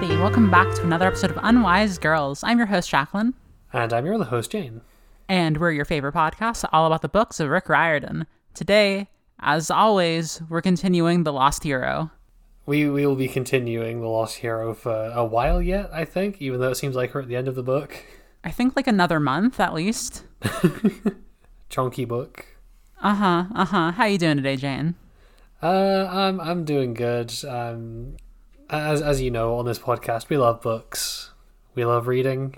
everybody. Welcome back to another episode of Unwise Girls. I'm your host, Jacqueline, And I'm your other host, Jane. and we're your favorite podcast all about the books of Rick Riordan. Today, as always, we're continuing The Lost Hero. We we will be continuing The Lost Hero for a while yet, I think, even though it seems like we're at the end of the book. I think like another month at least. Chunky book. Uh huh. Uh huh. How you doing today, Jane? Uh, I'm I'm doing good. Um, as as you know, on this podcast, we love books. We love reading.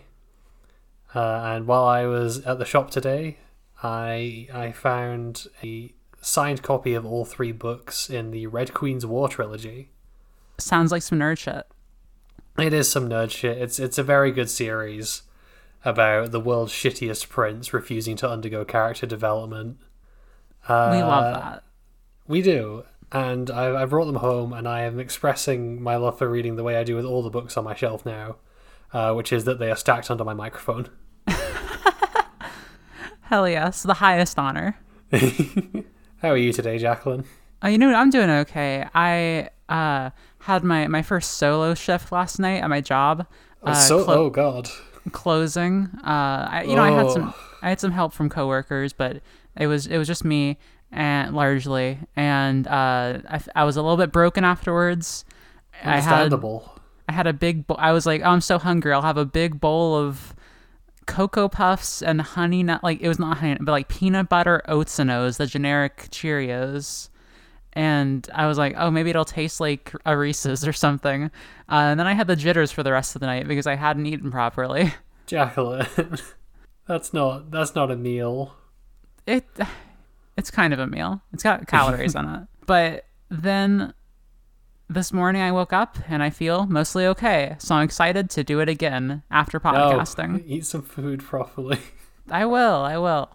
Uh, and while I was at the shop today, I I found a signed copy of all three books in the Red Queen's War trilogy. Sounds like some nerd shit. It is some nerd shit. It's it's a very good series about the world's shittiest prince refusing to undergo character development. Uh, We love that. We do, and I, I brought them home, and I am expressing my love for reading the way I do with all the books on my shelf now, uh, which is that they are stacked under my microphone. Hell yes, the highest honor. How are you today, Jacqueline? Oh, you know, what? I'm doing okay. I uh, had my, my first solo shift last night at my job. Uh, so, clo- oh god, closing. Uh, I, you know, I had some Oh. I had some help from coworkers, but it was it was just me and largely, and uh, I, I was a little bit broken afterwards. I had understandable. I had a big. Bo- I was like, oh, I'm so hungry. I'll have a big bowl of cocoa puffs and honey nut. Like it was not honey, but like peanut butter oats and O's, the generic Cheerios. And I was like, oh, maybe it'll taste like a Reese's or something. Uh, and then I had the jitters for the rest of the night because I hadn't eaten properly. Jacqueline, that's not that's not a meal. It, it's kind of a meal. It's got calories on it. But then this morning I woke up and I feel mostly okay. So I'm excited to do it again after podcasting. No, eat some food properly. I will. I will.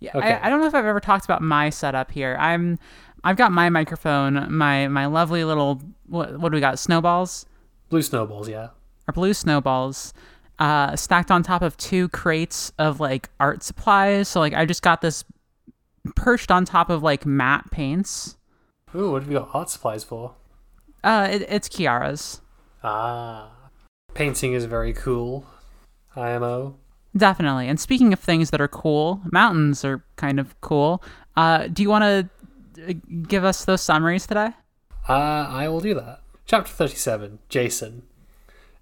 Yeah, Okay. I, I don't know if I've ever talked about my setup here. I'm, I've got my microphone, my my lovely little what what do we got? Snowballs Blue snowballs, yeah. or blue snowballs, uh, stacked on top of two crates of like art supplies. So like I just got this perched on top of like matte paints. Ooh, what have you got art supplies for? Uh, it, it's Kiara's. Ah, painting is very cool. IMO. Definitely. And speaking of things that are cool, mountains are kind of cool. Uh, do you want to give us those summaries today? Uh, I will do that. Chapter 37 Jason.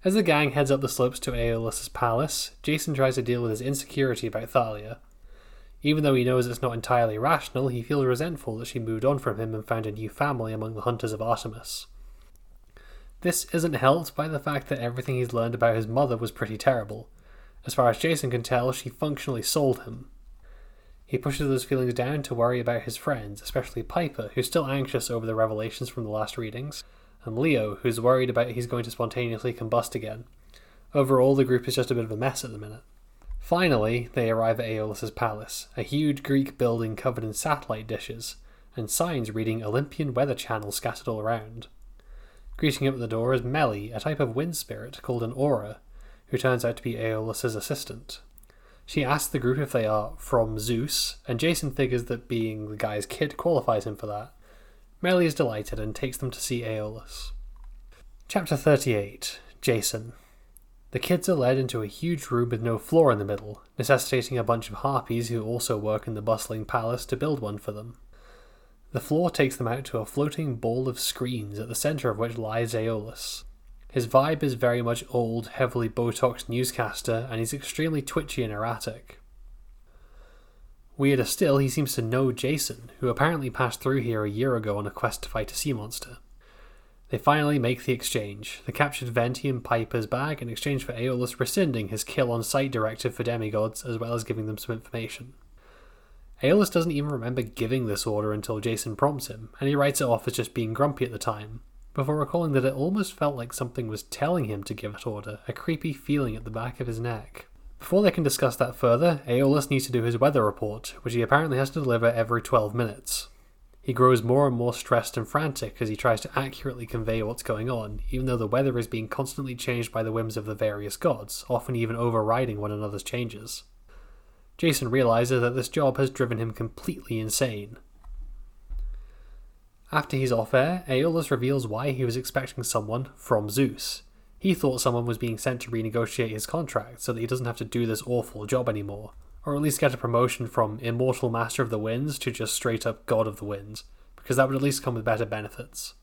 As the gang heads up the slopes to Aeolus's palace, Jason tries to deal with his insecurity about Thalia. Even though he knows it's not entirely rational, he feels resentful that she moved on from him and found a new family among the hunters of Artemis. This isn't helped by the fact that everything he's learned about his mother was pretty terrible. As far as Jason can tell, she functionally sold him. He pushes those feelings down to worry about his friends, especially Piper, who's still anxious over the revelations from the last readings, and Leo, who's worried about he's going to spontaneously combust again. Overall, the group is just a bit of a mess at the minute. Finally, they arrive at Aeolus's palace, a huge Greek building covered in satellite dishes, and signs reading Olympian Weather Channel scattered all around. Greeting up at the door is Mellie, a type of wind spirit called an aura, who turns out to be Aeolus's assistant. She asks the group if they are from Zeus, and Jason figures that being the guy's kid qualifies him for that. Mellie is delighted and takes them to see Aeolus. Chapter 38 Jason. The kids are led into a huge room with no floor in the middle, necessitating a bunch of harpies who also work in the bustling palace to build one for them. The floor takes them out to a floating ball of screens, at the centre of which lies Aeolus. His vibe is very much old, heavily botoxed newscaster, and he's extremely twitchy and erratic. Weirder still, he seems to know Jason, who apparently passed through here a year ago on a quest to fight a sea monster. They finally make the exchange. The captured Venti and Piper's bag in exchange for Aeolus rescinding his kill on sight directive for demigods, as well as giving them some information. Aeolus doesn't even remember giving this order until Jason prompts him, and he writes it off as just being grumpy at the time, before recalling that it almost felt like something was telling him to give that order, a creepy feeling at the back of his neck. Before they can discuss that further, Aeolus needs to do his weather report, which he apparently has to deliver every 12 minutes. He grows more and more stressed and frantic as he tries to accurately convey what's going on, even though the weather is being constantly changed by the whims of the various gods, often even overriding one another's changes. Jason realizes that this job has driven him completely insane. After he's off air, Aeolus reveals why he was expecting someone from Zeus. He thought someone was being sent to renegotiate his contract so that he doesn't have to do this awful job anymore, or at least get a promotion from Immortal Master of the Winds to just straight up God of the Winds, because that would at least come with better benefits.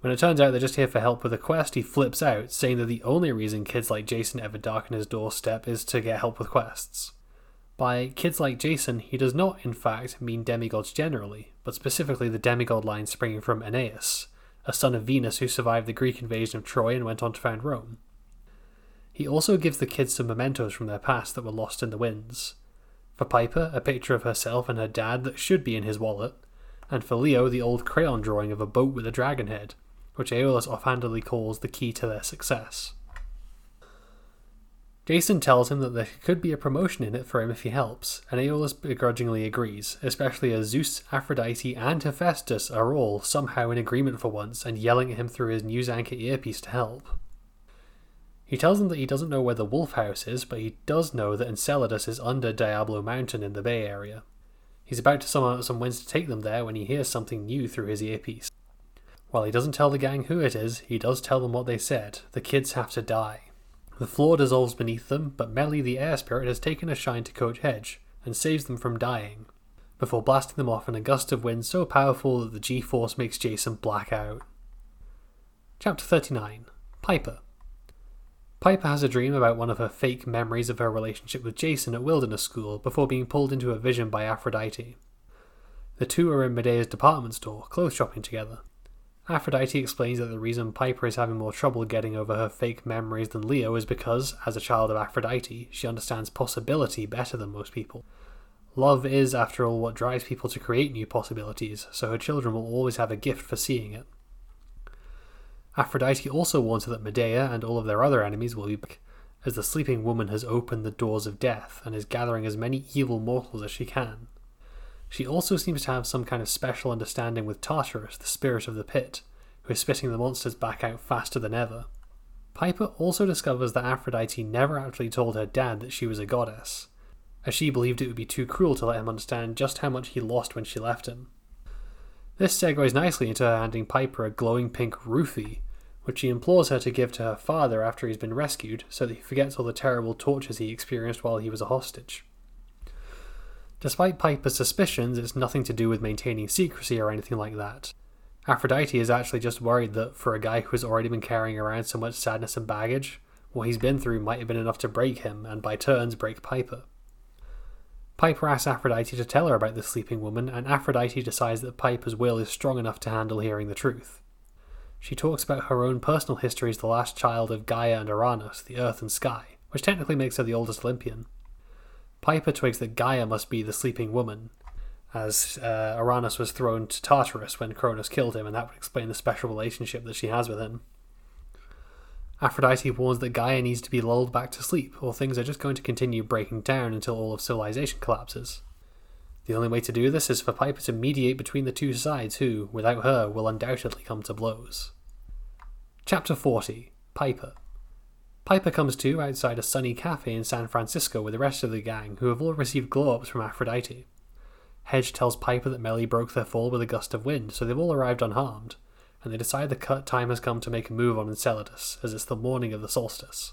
When it turns out they're just here for help with a quest, he flips out, saying that the only reason kids like Jason ever darken his doorstep is to get help with quests. By kids like Jason, he does not, in fact, mean demigods generally, but specifically the demigod line springing from Aeneas, a son of Venus who survived the Greek invasion of Troy and went on to found Rome. He also gives the kids some mementos from their past that were lost in the winds. For Piper, a picture of herself and her dad that should be in his wallet, and for Leo, the old crayon drawing of a boat with a dragon head, which Aeolus offhandedly calls the key to their success. Jason tells him that there could be a promotion in it for him if he helps, and Aeolus begrudgingly agrees, especially as Zeus, Aphrodite, and Hephaestus are all somehow in agreement for once and yelling at him through his news anchor earpiece to help. He tells them that he doesn't know where the Wolf House is, but he does know that Enceladus is under Diablo Mountain in the Bay Area. He's about to summon up some winds to take them there when he hears something new through his earpiece. While he doesn't tell the gang who it is, he does tell them what they said the kids have to die. The floor dissolves beneath them, but Mellie the air spirit has taken a shine to Coach Hedge and saves them from dying, before blasting them off in a gust of wind so powerful that the G force makes Jason black out. Chapter 39 Piper Piper has a dream about one of her fake memories of her relationship with Jason at Wilderness School before being pulled into a vision by Aphrodite. The two are in Medea's department store, clothes shopping together. Aphrodite explains that the reason Piper is having more trouble getting over her fake memories than Leo is because, as a child of Aphrodite, she understands possibility better than most people. Love is, after all, what drives people to create new possibilities, so her children will always have a gift for seeing it. Aphrodite also warns her that Medea and all of their other enemies will be back, as the sleeping woman has opened the doors of death and is gathering as many evil mortals as she can. She also seems to have some kind of special understanding with Tartarus, the spirit of the pit, who is spitting the monsters back out faster than ever. Piper also discovers that Aphrodite never actually told her dad that she was a goddess, as she believed it would be too cruel to let him understand just how much he lost when she left him. This segues nicely into her handing Piper a glowing pink roofie, which she implores her to give to her father after he's been rescued so that he forgets all the terrible tortures he experienced while he was a hostage. Despite Piper's suspicions, it's nothing to do with maintaining secrecy or anything like that. Aphrodite is actually just worried that for a guy who has already been carrying around so much sadness and baggage, what he's been through might have been enough to break him and by turns break Piper. Piper asks Aphrodite to tell her about the sleeping woman, and Aphrodite decides that Piper's will is strong enough to handle hearing the truth. She talks about her own personal history as the last child of Gaia and Uranus, the earth and sky, which technically makes her the oldest Olympian. Piper twigs that Gaia must be the sleeping woman, as uh, Uranus was thrown to Tartarus when Cronus killed him, and that would explain the special relationship that she has with him. Aphrodite warns that Gaia needs to be lulled back to sleep, or things are just going to continue breaking down until all of civilization collapses. The only way to do this is for Piper to mediate between the two sides, who, without her, will undoubtedly come to blows. Chapter 40 Piper Piper comes to outside a sunny cafe in San Francisco with the rest of the gang, who have all received glow ups from Aphrodite. Hedge tells Piper that Mellie broke their fall with a gust of wind, so they've all arrived unharmed, and they decide the cut time has come to make a move on Enceladus, as it's the morning of the solstice.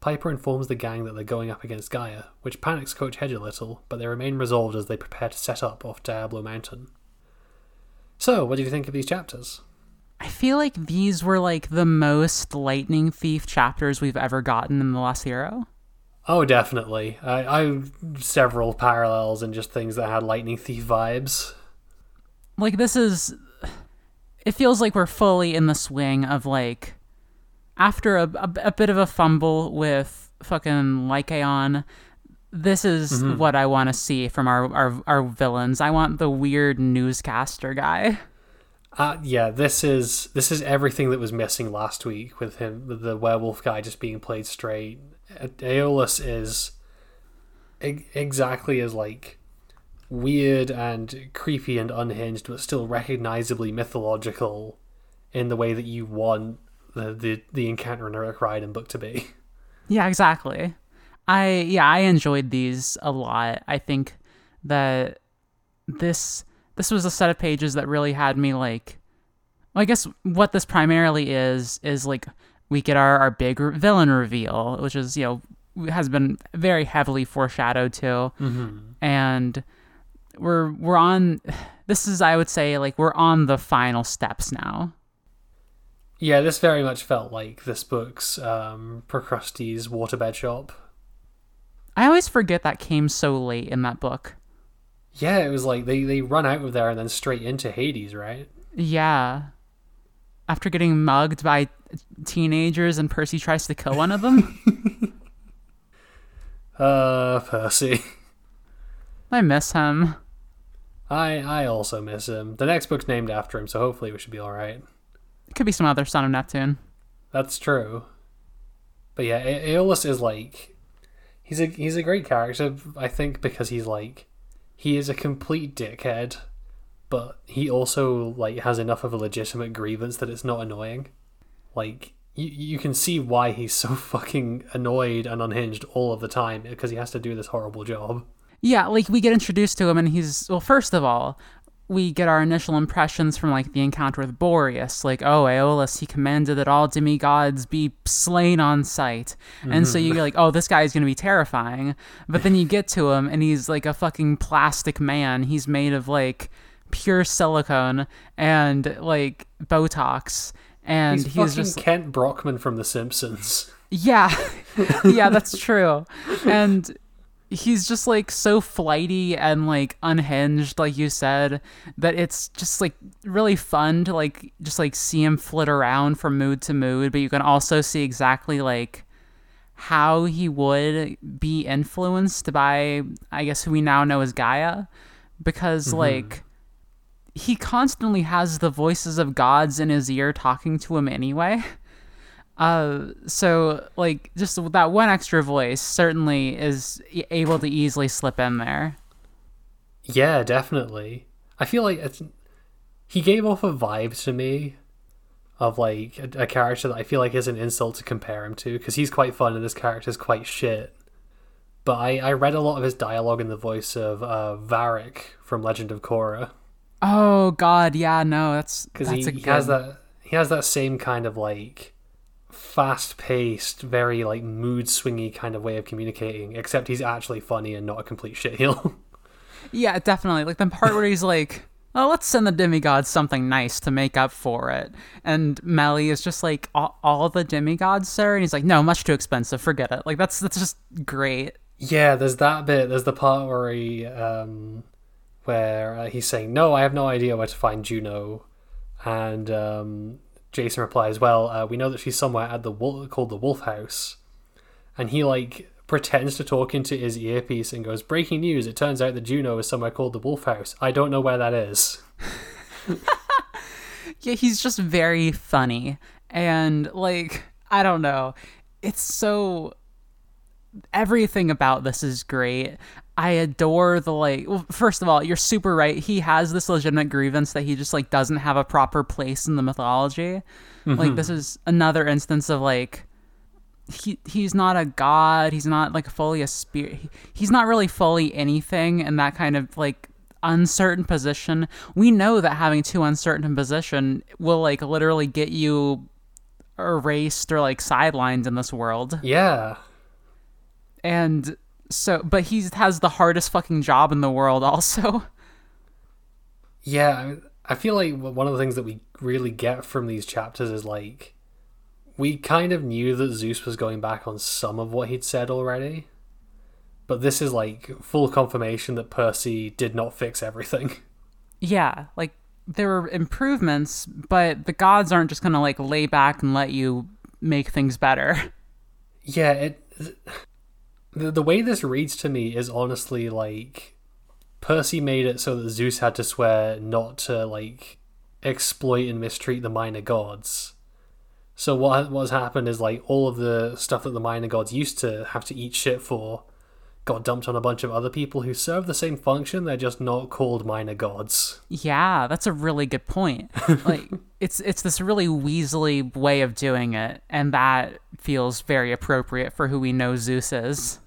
Piper informs the gang that they're going up against Gaia, which panics Coach Hedge a little, but they remain resolved as they prepare to set up off Diablo Mountain. So, what do you think of these chapters? I feel like these were like the most Lightning Thief chapters we've ever gotten in the Lost Hero. Oh, definitely. I, I several parallels and just things that had Lightning Thief vibes. Like this is, it feels like we're fully in the swing of like after a, a, a bit of a fumble with fucking Lycaon, this is mm-hmm. what I want to see from our, our our villains. I want the weird newscaster guy. Uh, yeah, this is this is everything that was missing last week with him, with the werewolf guy just being played straight. Aeolus is e- exactly as like weird and creepy and unhinged, but still recognizably mythological in the way that you want the the, the encounter in a Rick Riordan book to be. Yeah, exactly. I yeah, I enjoyed these a lot. I think that this this was a set of pages that really had me like well, I guess what this primarily is is like we get our, our big re- villain reveal, which is, you know, has been very heavily foreshadowed too. Mm-hmm. And we're we're on this is I would say like we're on the final steps now. Yeah, this very much felt like this book's um, Procrustes waterbed shop. I always forget that came so late in that book. Yeah, it was like they, they run out of there and then straight into Hades, right? Yeah. After getting mugged by teenagers and Percy tries to kill one of them. Uh, Percy. I miss him. I I also miss him. The next book's named after him, so hopefully we should be all right. Could be some other son of Neptune. That's true. But yeah, A- Aeolus is like he's a he's a great character. I think because he's like he is a complete dickhead, but he also like has enough of a legitimate grievance that it's not annoying. Like you you can see why he's so fucking annoyed and unhinged all of the time because he has to do this horrible job. Yeah, like we get introduced to him and he's well first of all, we get our initial impressions from like the encounter with Boreas, like, oh, Aeolus, he commanded that all demigods be slain on sight. And so you're mm-hmm. like, oh, this guy is gonna be terrifying. But then you get to him and he's like a fucking plastic man. He's made of like pure silicone and like Botox. And He's, he's, just Kent Brockman from The Simpsons. yeah, yeah, that's true. And he's just like so flighty and like unhinged, like you said, that it's just like really fun to like just like see him flit around from mood to mood. But you can also see exactly like how he would be influenced by, I guess, who we now know as Gaia, because mm-hmm. like he constantly has the voices of gods in his ear talking to him anyway. Uh, so like just that one extra voice certainly is able to easily slip in there. Yeah, definitely. I feel like it's, he gave off a vibe to me of like a, a character that I feel like is an insult to compare him to because he's quite fun and this character's quite shit. But I, I read a lot of his dialogue in the voice of uh, Varrick from Legend of Korra Oh God, yeah, no, that's because that's he, a he has that he has that same kind of like fast paced, very like mood swingy kind of way of communicating. Except he's actually funny and not a complete shitheel. Yeah, definitely. Like the part where he's like, "Oh, let's send the demigods something nice to make up for it," and Mellie is just like, "All, all the demigods, sir," and he's like, "No, much too expensive. Forget it." Like that's that's just great. Yeah, there's that bit. There's the part where he, um, where uh, he's saying, "No, I have no idea where to find Juno," and um, Jason replies, "Well, uh, we know that she's somewhere at the wolf called the Wolf House," and he like pretends to talk into his earpiece and goes, "Breaking news! It turns out that Juno is somewhere called the Wolf House. I don't know where that is." yeah, he's just very funny. And like, I don't know. It's so everything about this is great. I adore the like well, first of all, you're super right. He has this legitimate grievance that he just like doesn't have a proper place in the mythology. Like this mm-hmm. is another instance of like he he's not a god, he's not like fully a spirit. He, he's not really fully anything in that kind of like uncertain position. We know that having too uncertain position will like literally get you erased or like sidelined in this world. Yeah, And so but he has the hardest fucking job in the world also. yeah. I- feel like one of the things that we really get from these chapters is like we kind of knew that Zeus was going back on some of what he'd said already, but this is like full confirmation that Percy did not fix everything. yeah, like there were improvements, but the gods aren't just going to like lay back and let you make things better. Yeah, it the, the way this reads to me is honestly like Percy made it so that Zeus had to swear not to like exploit and mistreat the minor gods. So what what's happened is like all of the stuff that the minor gods used to have to eat shit for got dumped on a bunch of other people who serve the same function. They're just not called minor gods. Yeah, that's a really good point. like it's it's this really weaselly way of doing it, and that feels very appropriate for who we know Zeus is.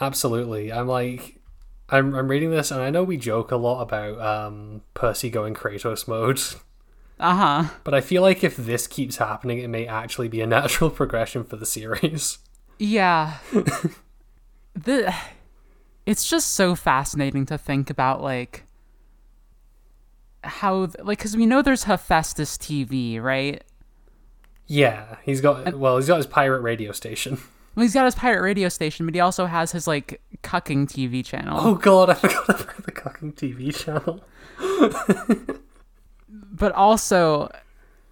Absolutely. I'm like, I'm I'm reading this, and I know we joke a lot about um, Percy going Kratos mode, Uh huh. but I feel like if this keeps happening, it may actually be a natural progression for the series. Yeah. the it's just so fascinating to think about like how like cuz we know there's Hephaestus TV, right? Yeah, he's got well, he's got his pirate radio station. Well, he's got his pirate radio station, but he also has his like cucking TV channel. Oh god, I forgot about the cucking TV channel. But also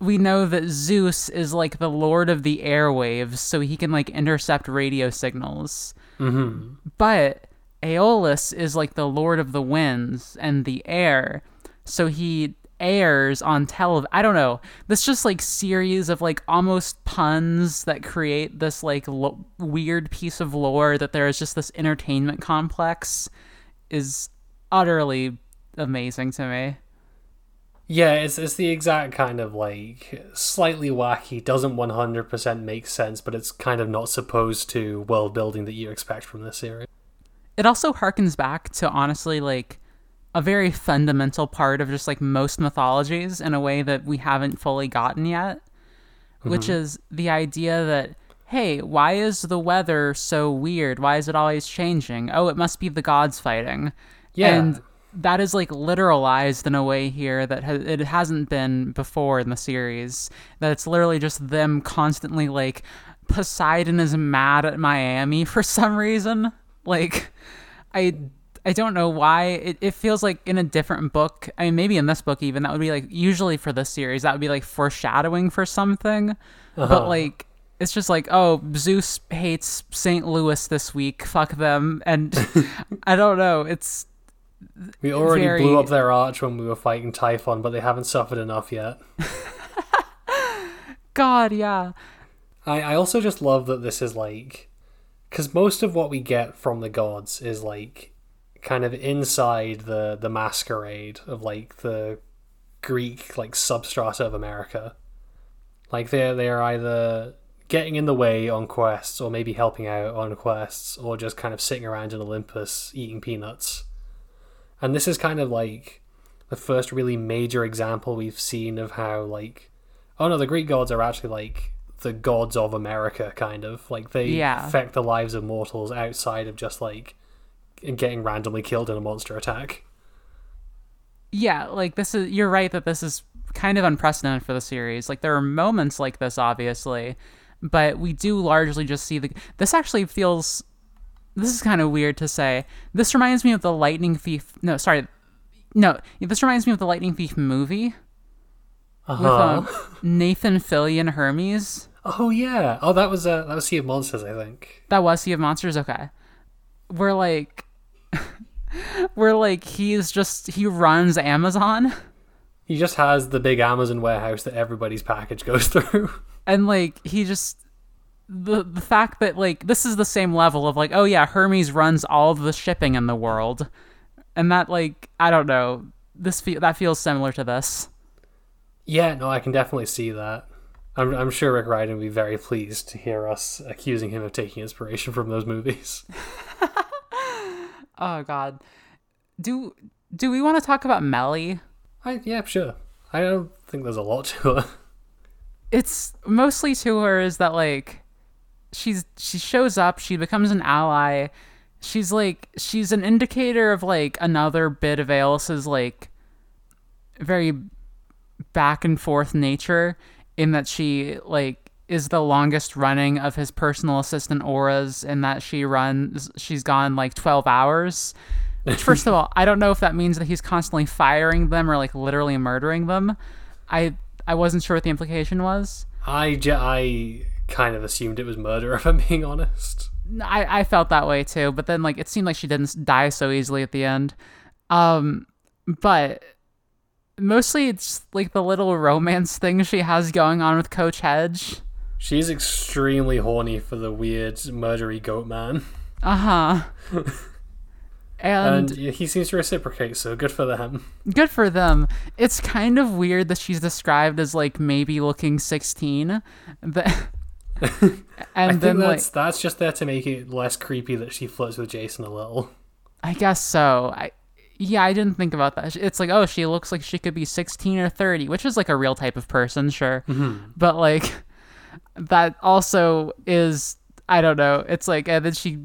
we know that Zeus is like the lord of the airwaves, so he can like intercept radio signals. Mm-hmm. But Aeolus is like the lord of the winds and the air, so he airs on television. I don't know. This just like series of like almost puns that create this like lo- weird piece of lore that there is just this entertainment complex is utterly amazing to me. Yeah, it's it's the exact kind of like slightly wacky, doesn't one hundred percent make sense, but it's kind of not supposed to world building that you expect from this series. it also harkens back to honestly like a very fundamental part of just like most mythologies in a way that we haven't fully gotten yet which mm-hmm. is the idea that hey why is the weather so weird? Why is it always changing? Oh it must be the gods fighting. Yeah. and that is like literalized in a way here that ha- it hasn't been before in the series that it's literally just them constantly like poseidon is mad at miami for some reason. Like i i don't know why. It, it feels like in a different book i mean maybe in this book even that would be like usually for this series that would be like foreshadowing for something. But uh-huh. like it's just like oh zeus hates st louis this week. Fuck them. And i don't know. It's We already very- blew up their arch when we were fighting Typhon, but they haven't suffered enough yet. god yeah. I, I also just love that this is like because most of what we get from the gods is like kind of inside the the masquerade of like the Greek like substrata of America. Like they're they're either getting in the way on quests or maybe helping out on quests or just kind of sitting around in Olympus eating peanuts. And this is kind of like the first really major example we've seen of how like oh no the Greek gods are actually like the gods of America kind of like they Yeah. affect the lives of mortals outside of just like getting randomly killed in a monster attack. yeah like this is you're right that this is kind of unprecedented for the series like there are moments like this obviously but we do largely just see the this actually feels this is kind of weird to say this reminds me of the lightning thief no sorry no this reminds me of the lightning thief movie with Uh-huh. um, nathan fillion hermes Oh yeah. Oh that was uh, that was Sea of Monsters, I think. That was Sea of Monsters. Okay, we're like, we're like he's just he runs Amazon, He just has the big Amazon warehouse that everybody's package goes through. and like he just the the fact that like this is the same level of like oh yeah Hermes runs all of the shipping in the world, and that like I don't know this fe- that feels similar to this. yeah, no, I can definitely see that. I'm, I'm sure Rick Riordan would be very pleased to hear us accusing him of taking inspiration from those movies. Oh God, do do we want to talk about Mellie? I, yeah, sure. I don't think there's a lot to her. it's mostly to her is that like she's she shows up she becomes an ally she's like she's an indicator of like another bit of Aeolus's like very back and forth nature in that she like is the longest running of his personal assistant auras in that she runs she's gone like 12 hours which first of all i don't know if that means that he's constantly firing them or like literally murdering them i i wasn't sure what the implication was I, j- I kind of assumed it was murder, if I'm being honest. I, I felt that way too, but then like it seemed like she didn't die so easily at the end. Um, but mostly it's like the little romance thing she has going on with Coach Hedge. She's extremely horny for the weird murdery goat man. Uh huh. And, and he seems to reciprocate, so good for them. good for them. It's kind of weird that she's described as like maybe looking sixteen, but and I then think like that's that's just there to make it less creepy that she flirts with Jason a little. I guess so. I yeah, I didn't think about that. It's like, oh, she looks like she could be 16 or 30, which is like a real type of person, sure. But like that also is I don't know. It's like uh, and then she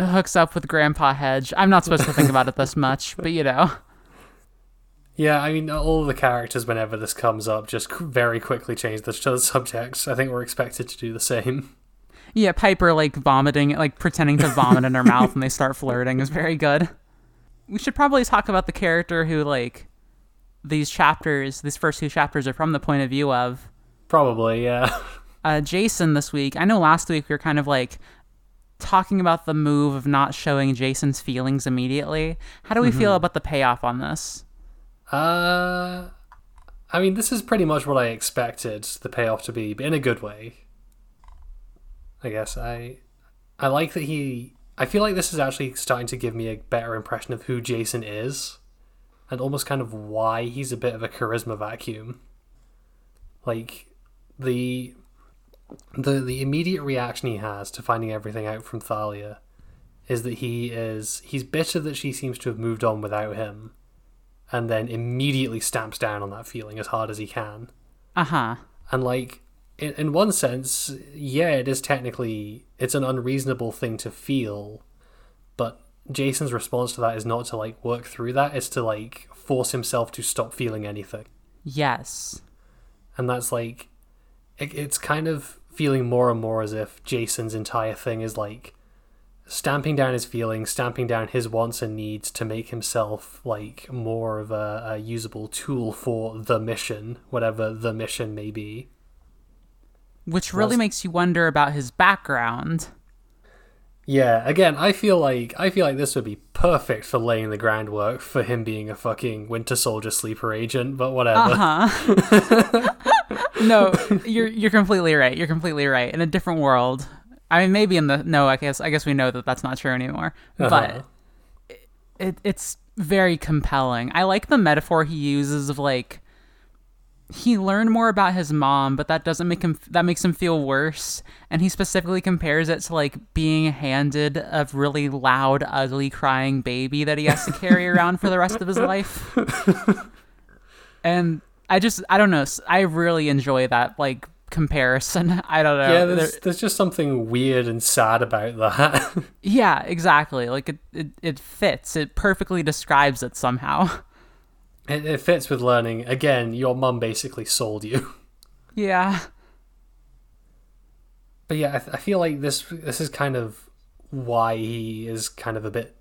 hooks up with Grandpa Hedge. I'm not supposed to think about it this much, but you know. Yeah, I mean, all the characters, whenever this comes up, just very quickly change the, the subjects. I think we're expected to do the same. Yeah, Piper like vomiting, like pretending to vomit in her mouth and they start flirting is very good. We should probably talk about the character who like these chapters, these first two chapters are from the point of view of. Probably, yeah. Uh, Jason this week. I know last week we were kind of like talking about the move of not showing Jason's feelings immediately. How do we feel about the payoff on this? Uh, I mean, this is pretty much what I expected the payoff to be, but in a good way. I guess I, I like that he. I feel like this is actually starting to give me a better impression of who Jason is, and almost kind of why he's a bit of a charisma vacuum. Like, the, the the immediate reaction he has to finding everything out from Thalia, is that he is he's bitter that she seems to have moved on without him and then immediately stamps down on that feeling as hard as he can. Uh huh. And like in, in one sense, yeah, it is technically it's an unreasonable thing to feel, but Jason's response to that is not to like work through that, it's to like force himself to stop feeling anything. Yes. And that's like it, it's kind of feeling more and more as if Jason's entire thing is like stamping down his feelings, stamping down his wants and needs to make himself like more of a, a usable tool for the mission, whatever the mission may be. Which really makes you wonder about his background. Yeah, again, I feel like I feel like this would be perfect for laying the groundwork for him being a fucking Winter Soldier sleeper agent, but whatever. Uh huh. no, you're you're completely right. You're completely right. In a different world, I mean, maybe in the no. I guess I guess we know that that's not true anymore. Uh-huh. But it it's very compelling. I like the metaphor he uses of like he learned more about his mom, but that doesn't make him that makes him feel worse. And he specifically compares it to like being handed a really loud, ugly, crying baby that he has to carry around for the rest of his life. and I just I don't know. I really enjoy that like comparison. I don't know. yeah, there's, there's just something weird and sad about that. yeah, exactly. Like it, it it fits. It perfectly describes it somehow. it, it fits with learning. Again, your mum basically sold you. yeah. But yeah, I, th- I feel like this this is kind of why he is kind of a bit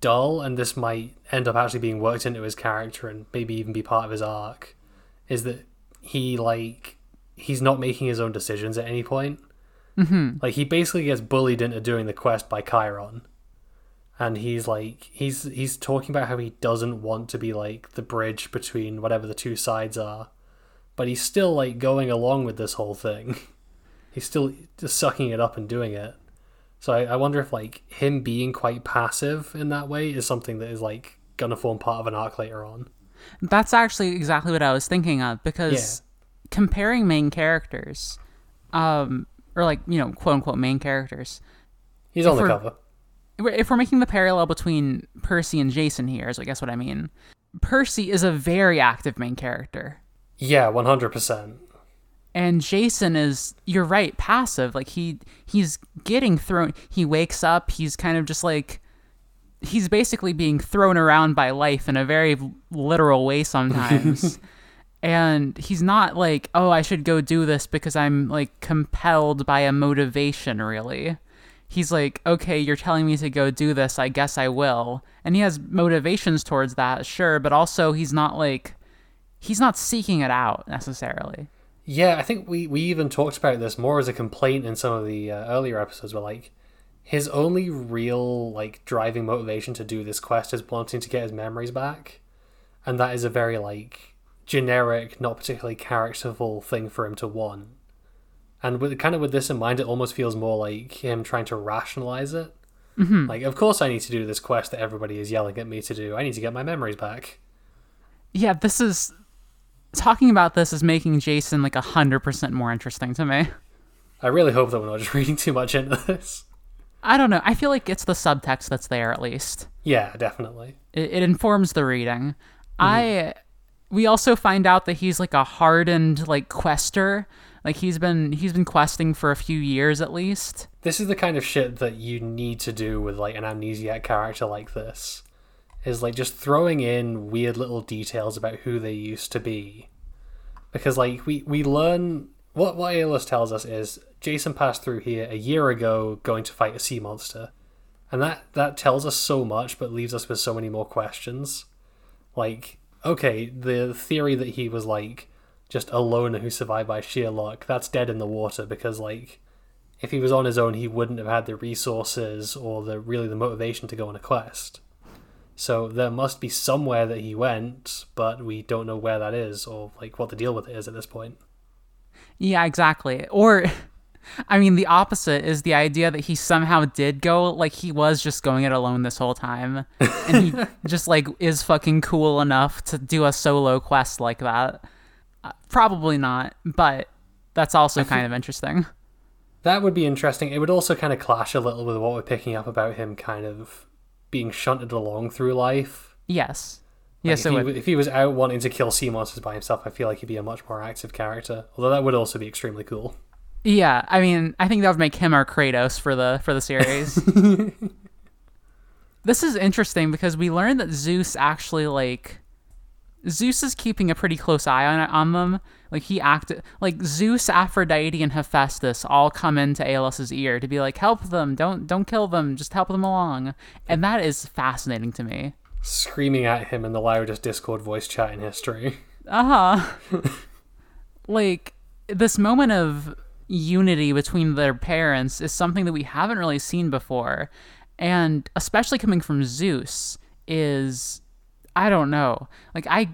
dull, and this might end up actually being worked into his character and maybe even be part of his arc. Is that he like he's not making his own decisions at any point. Mm-hmm. Like he basically gets bullied into doing the quest by Chiron, and he's like he's he's talking about how he doesn't want to be like the bridge between whatever the two sides are, but he's still like going along with this whole thing he's still just sucking it up and doing it. So I, I wonder if like him being quite passive in that way is something that is like gonna form part of an arc later on. That's actually exactly what I was thinking of because comparing main characters, um, or like you know, quote unquote main characters. He's on the cover. If we're making the parallel between Percy and Jason here, is I guess what I mean. Percy is a very active main character, Yeah, one hundred percent. and Jason is you're right, passive. Like he he's getting thrown. He wakes up. He's kind of just like he's basically being thrown around by life in a very literal way sometimes. and he's not like, "Oh, I should go do this because I'm like compelled by a motivation really." He's like, "Okay, you're telling me to go do this. I guess I will." And he has motivations towards that, sure, but also he's not like he's not seeking it out necessarily. Yeah, I think we we even talked about this more as a complaint in some of the uh, earlier episodes, where like his only real like driving motivation to do this quest is wanting to get his memories back, and that is a very like generic, not particularly characterful thing for him to want. And with kind of with this in mind, it almost feels more like him trying to rationalize it. Mm-hmm. Like, of course, I need to do this quest that everybody is yelling at me to do. I need to get my memories back. Yeah, this is talking about this is making Jason like a hundred percent more interesting to me. I really hope that we're not just reading too much into this. I don't know. I feel like it's the subtext that's there at least. Yeah, definitely. It, it informs the reading. Mm-hmm. I we also find out that he's like a hardened like quester. Like he's been he's been questing for a few years at least. This is the kind of shit that you need to do with like an amnesiac character like this. Is like just throwing in weird little details about who they used to be. Because like we we learn what what Aeolus tells us is Jason passed through here a year ago going to fight a sea monster. And that that tells us so much but leaves us with so many more questions. Like okay, the theory that he was like just a loner who survived by sheer luck, that's dead in the water because like if he was on his own he wouldn't have had the resources or the really the motivation to go on a quest. So there must be somewhere that he went, but we don't know where that is or like what the deal with it is at this point. Yeah, exactly. Or I mean the opposite is the idea that he somehow did go like he was just going it alone this whole time and he just like is fucking cool enough to do a solo quest like that. Uh, probably not, but that's also kind of interesting. That would be interesting. It would also kind of clash a little with what we're picking up about him kind of being shunted along through life. Yes. Like, Yes, if, he, if he was out wanting to kill sea monsters by himself, I feel like he'd be a much more active character. Although that would also be extremely cool. Yeah, I mean, I think that would make him our Kratos for the for the series. this is interesting because we learned that Zeus actually like Zeus is keeping a pretty close eye on on them. Like he acted like Zeus, Aphrodite, and Hephaestus all come into Aeolus's ear to be like, "Help them! Don't don't kill them! Just help them along." And that is fascinating to me. Screaming at him in the loudest Discord voice chat in history. Uh huh. like this moment of unity between their parents is something that we haven't really seen before, and especially coming from Zeus is, I don't know. Like I,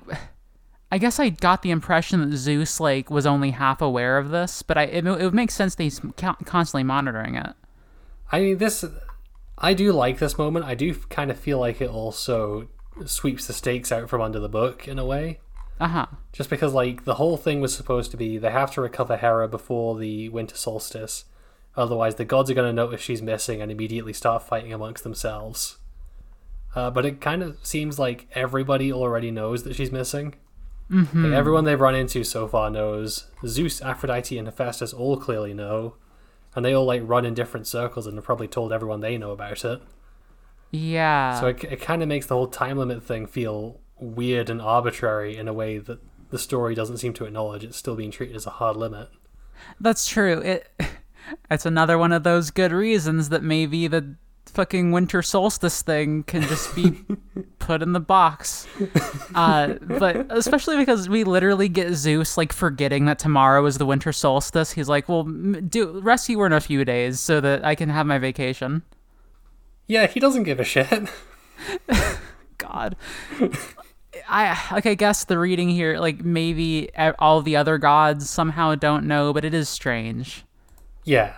I guess I got the impression that Zeus like was only half aware of this, but I it, it would make sense that he's constantly monitoring it. I mean, this. I do like this moment. I do kind of feel like it also sweeps the stakes out from under the book in a way. Uh huh. Just because, like, the whole thing was supposed to be they have to recover Hera before the winter solstice. Otherwise, the gods are going to notice she's missing and immediately start fighting amongst themselves. Uh, but it kind of seems like everybody already knows that she's missing. Mm-hmm. Like, everyone they've run into so far knows. Zeus, Aphrodite, and Hephaestus all clearly know. And they all, like, run in different circles and have probably told everyone they know about it. Yeah. So it, it kind of makes the whole time limit thing feel weird and arbitrary in a way that the story doesn't seem to acknowledge. It's still being treated as a hard limit. That's true. It it's another one of those good reasons that maybe the fucking winter solstice thing can just be put in the box. Uh, but especially because we literally get Zeus like forgetting that tomorrow is the winter solstice. He's like, "Well, do rescue her in a few days so that I can have my vacation." Yeah, he doesn't give a shit. God. I like I guess the reading here like maybe all the other gods somehow don't know, but it is strange. yeah.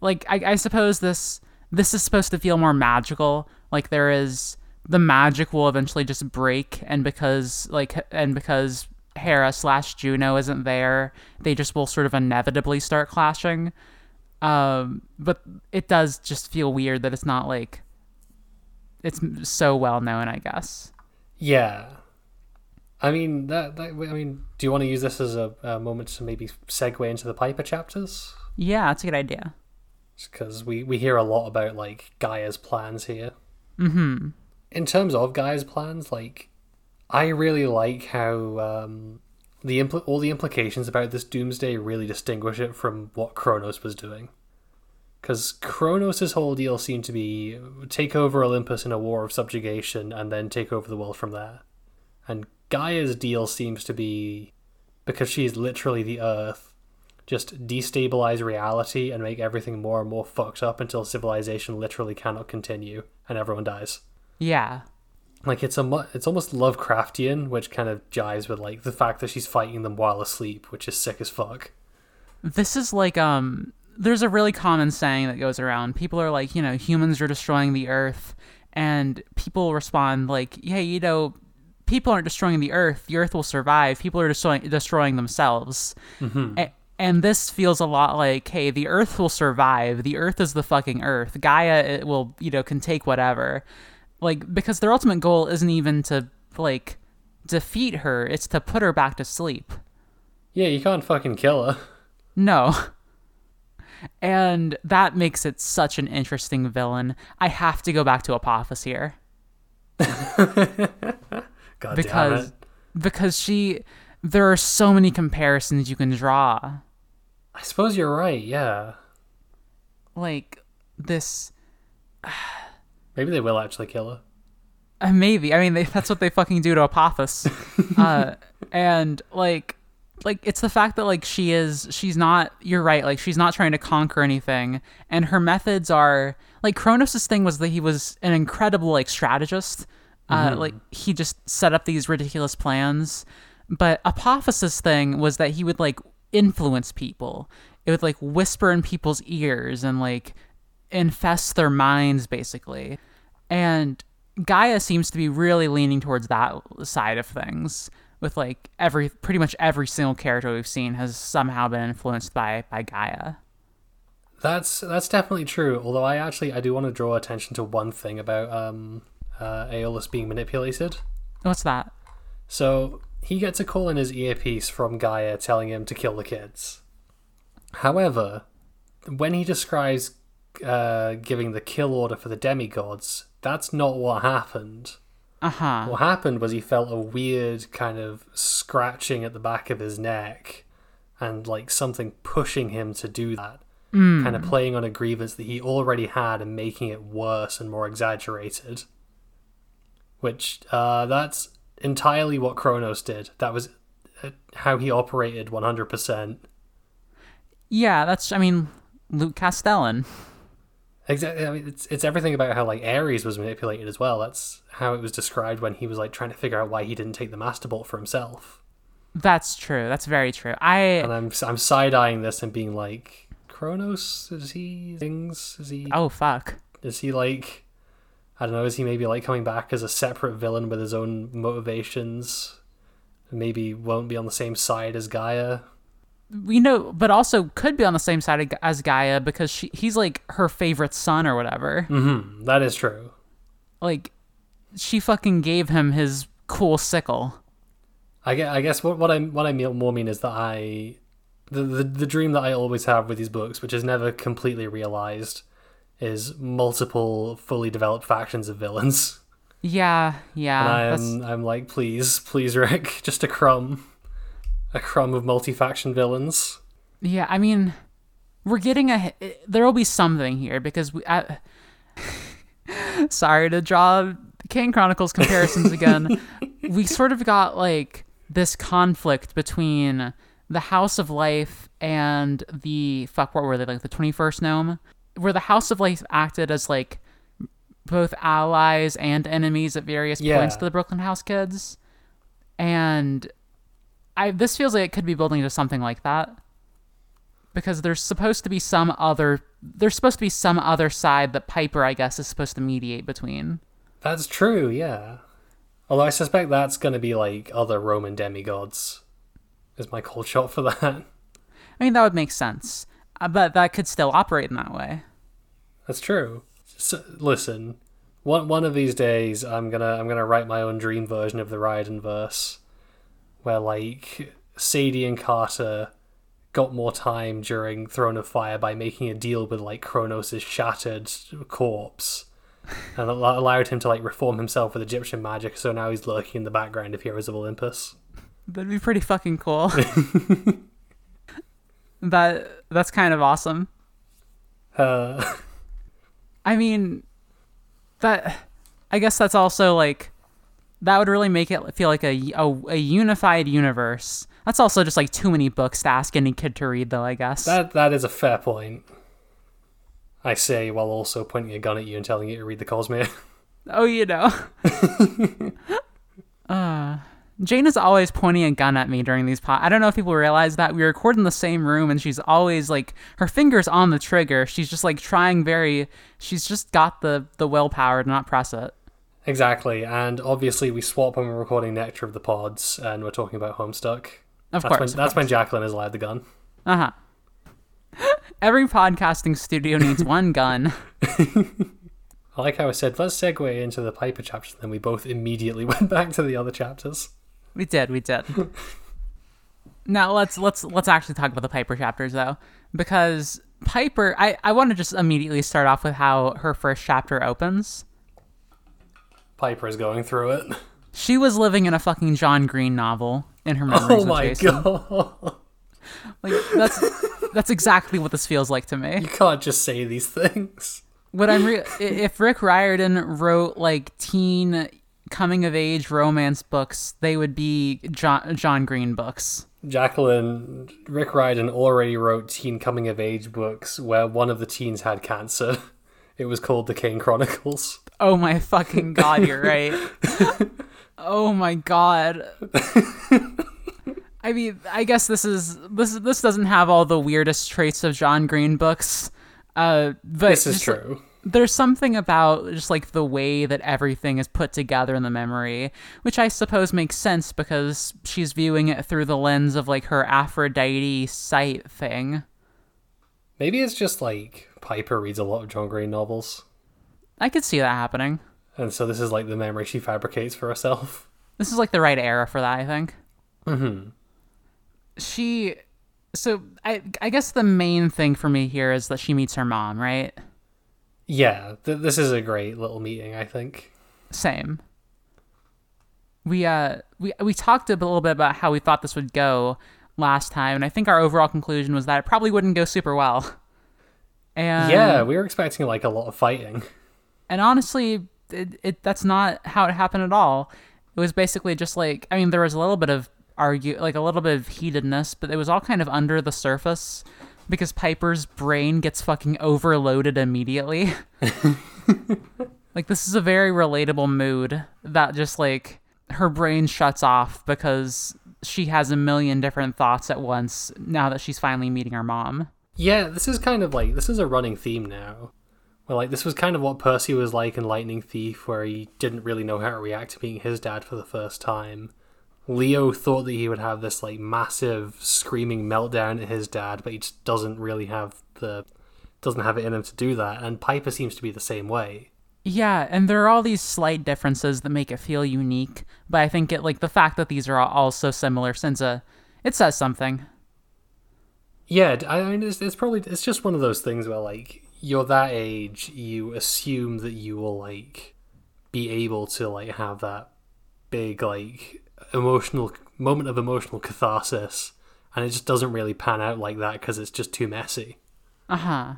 like I, I suppose this this is supposed to feel more magical like there is the magic will eventually just break and because like and because hera slash juno isn't there they just will sort of inevitably start clashing um but it does just feel weird that it's not like it's so well known i guess Yeah. I mean that, that. I mean, do you want to use this as a, a moment to maybe segue into the Piper chapters? yeah that's a good idea Because we we hear a lot about like Gaia's plans here. mm-hmm in terms of Gaia's plans, like I really like how um, the impl- all the implications about this doomsday really distinguish it from what Kronos was doing. Because Kronos' whole deal seemed to be take over Olympus in a war of subjugation and then take over the world from there. And Gaia's deal seems to be because she's literally the Earth, just destabilize reality and make everything more and more fucked up until civilization literally cannot continue and everyone dies. Yeah. Like it's a mu- it's almost Lovecraftian, which kind of jives with like the fact that she's fighting them while asleep, which is sick as fuck. this is like um there's a really common saying that goes around. People are like you know humans are destroying the earth and people respond like yeah you know people aren't destroying the earth. The earth will survive. People are destroying destroying themselves. Mm-hmm. A- And this feels a lot like, hey, the Earth will survive. The Earth is the fucking Earth. Gaia it will, you know, can take whatever. Like because their ultimate goal isn't even to like defeat her; it's to put her back to sleep. Yeah, you can't fucking kill her. No. And that makes it such an interesting villain. I have to go back to Apophis here God because damn it. because she there are so many comparisons you can draw. I suppose you're right, yeah. Like this Maybe they will actually kill her. Uh, maybe. I mean, they, that's what they fucking do to Apophis. uh, and like, like it's the fact that like she is, she's not. You're right. Like she's not trying to conquer anything, and her methods are like Kronos' thing was that he was an incredible like strategist. Uh, like he just set up these ridiculous plans. But Apophis' thing was that he would like influence people. It would like whisper in people's ears and like infest their minds basically. And Gaia seems to be really leaning towards that side of things with like every pretty much every single character we've seen has somehow been influenced by by Gaia. That's that's definitely true. Although I actually I do want to draw attention to one thing about um uh, Aeolus being manipulated. What's that? So he gets a call in his earpiece from Gaia telling him to kill the kids. However, when he describes uh, giving the kill order for the demigods, that's not what happened. Uh-huh. What happened was he felt a weird kind of scratching at the back of his neck and like something pushing him to do that. Kind of playing on a grievance that he already had and making it worse and more exaggerated. Which, uh, that's entirely what Kronos did. That was uh, how he operated 100%. Yeah, that's I mean Luke Castellan. Exactly. I mean, it's it's everything about how like Ares was manipulated as well. That's how it was described when he was like trying to figure out why he didn't take the Master Bolt for himself. That's true. That's very true. I And I'm I'm side eyeing this and being like, Kronos is he things? Is he oh fuck. is he like I don't know? Is he maybe like coming back as a separate villain with his own motivations? Maybe won't be on the same side as Gaia. We know, but also could be on the same side as Gaia because she he's like her favorite son or whatever. Hmm, that is true. Like she fucking gave him his cool sickle. I guess, I guess what, what I what I mean, more mean is that I the, the the dream that I always have with these books, which is never completely realized, is multiple fully developed factions of villains. Yeah, yeah. and I'm I'm like, please, please, Rick, just a crumb, a crumb of multi-faction villains. Yeah, I mean, we're getting a. There will be something here because we. I, sorry to draw Kane Chronicles comparisons again. we sort of got like this conflict between the House of Life and the fuck. What were they like? The Twenty First Nome, where the House of Life acted as like both allies and enemies at various Yeah. points to the Brooklyn House kids, and I this feels like it could be building to something like that because there's supposed to be some other there's supposed to be some other side that Piper I guess is supposed to mediate between. That's true, yeah. Although I suspect that's going to be like other Roman demigods. Is my cold shot for that? I mean that would make sense, but that could still operate in that way. That's true. So, listen, one one of these days, I'm gonna I'm gonna write my own dream version of the Riordanverse, where like Sadie and Carter got more time during Throne of Fire by making a deal with like Kronos' shattered corpse, and allowed him to like reform himself with Egyptian magic. So now he's lurking in the background of Heroes of Olympus. That'd be pretty fucking cool. that that's kind of awesome. Uh, I mean, that I guess that's also like that would really make it feel like a, a, a unified universe. That's also just like too many books to ask any kid to read, though. I guess. that that is a fair point. I say while also pointing a gun at you and telling you to read the Cosmere. Oh, you know. uh, Jane is always pointing a gun at me during these pod. I don't know if people realize that we record in the same room, and she's always like her fingers on the trigger. She's just like trying very. She's just got the the willpower to not press it. Exactly, and obviously we swap when we're recording Nectar of the Pods, and we're talking about Homestuck. Of that's course, when, of that's when. Jacqueline is allowed the gun. Uh huh. Every podcasting studio needs one gun. I like how I said, let's segue into the Piper chapters, and then we both immediately went back to the other chapters. We did, we did. now let's let's let's actually talk about the Piper chapters though, because Piper, I I want to just immediately start off with how her first chapter opens. Piper is going through it. She was living in a fucking John Green novel in her memories Oh my Jason. god. Like that's that's exactly what this feels like to me. You can't just say these things. What I'm re- if Rick Riordan wrote like teen coming of age romance books, they would be John John Green books. Jacqueline, Rick Riordan already wrote teen coming of age books where one of the teens had cancer. It was called The Kane Chronicles. Oh my fucking god, you're right. oh my god. I mean, I guess this is this this doesn't have all the weirdest traits of John Green books. Uh, but This is just- true. There's something about just like the way that everything is put together in the memory, which I suppose makes sense because she's viewing it through the lens of like her Aphrodite sight thing. Maybe it's just like Piper reads a lot of John Green novels. I could see that happening. And so this is like the memory she fabricates for herself. This is like the right era for that, I think. Mm-hmm. She so I I guess the main thing for me here is that she meets her mom, right? Yeah, th- this is a great little meeting, I think. Same. We uh we we talked a little bit about how we thought this would go last time, and I think our overall conclusion was that it probably wouldn't go super well. And yeah, we were expecting like a lot of fighting. and honestly, it, it that's not how it happened at all. It was basically just like I mean, there was a little bit of argue, like a little bit of heatedness, but it was all kind of under the surface because Piper's brain gets fucking overloaded immediately. like this is a very relatable mood that just like her brain shuts off because she has a million different thoughts at once now that she's finally meeting her mom. Yeah, this is kind of like this is a running theme now. Well, like this was kind of what Percy was like in Lightning Thief, where he didn't really know how to react to meeting his dad for the first time. Leo thought that he would have this like massive screaming meltdown at his dad, but he just doesn't really have the doesn't have it in him to do that. And Piper seems to be the same way. Yeah, and there are all these slight differences that make it feel unique, but I think it like the fact that these are all, so similar sends a it says something. Yeah, I mean, it's, it's probably it's just one of those things where like you're that age, you assume that you will like be able to like have that big like emotional moment of emotional catharsis, and it just doesn't really pan out like that because it's just too messy. Uh huh.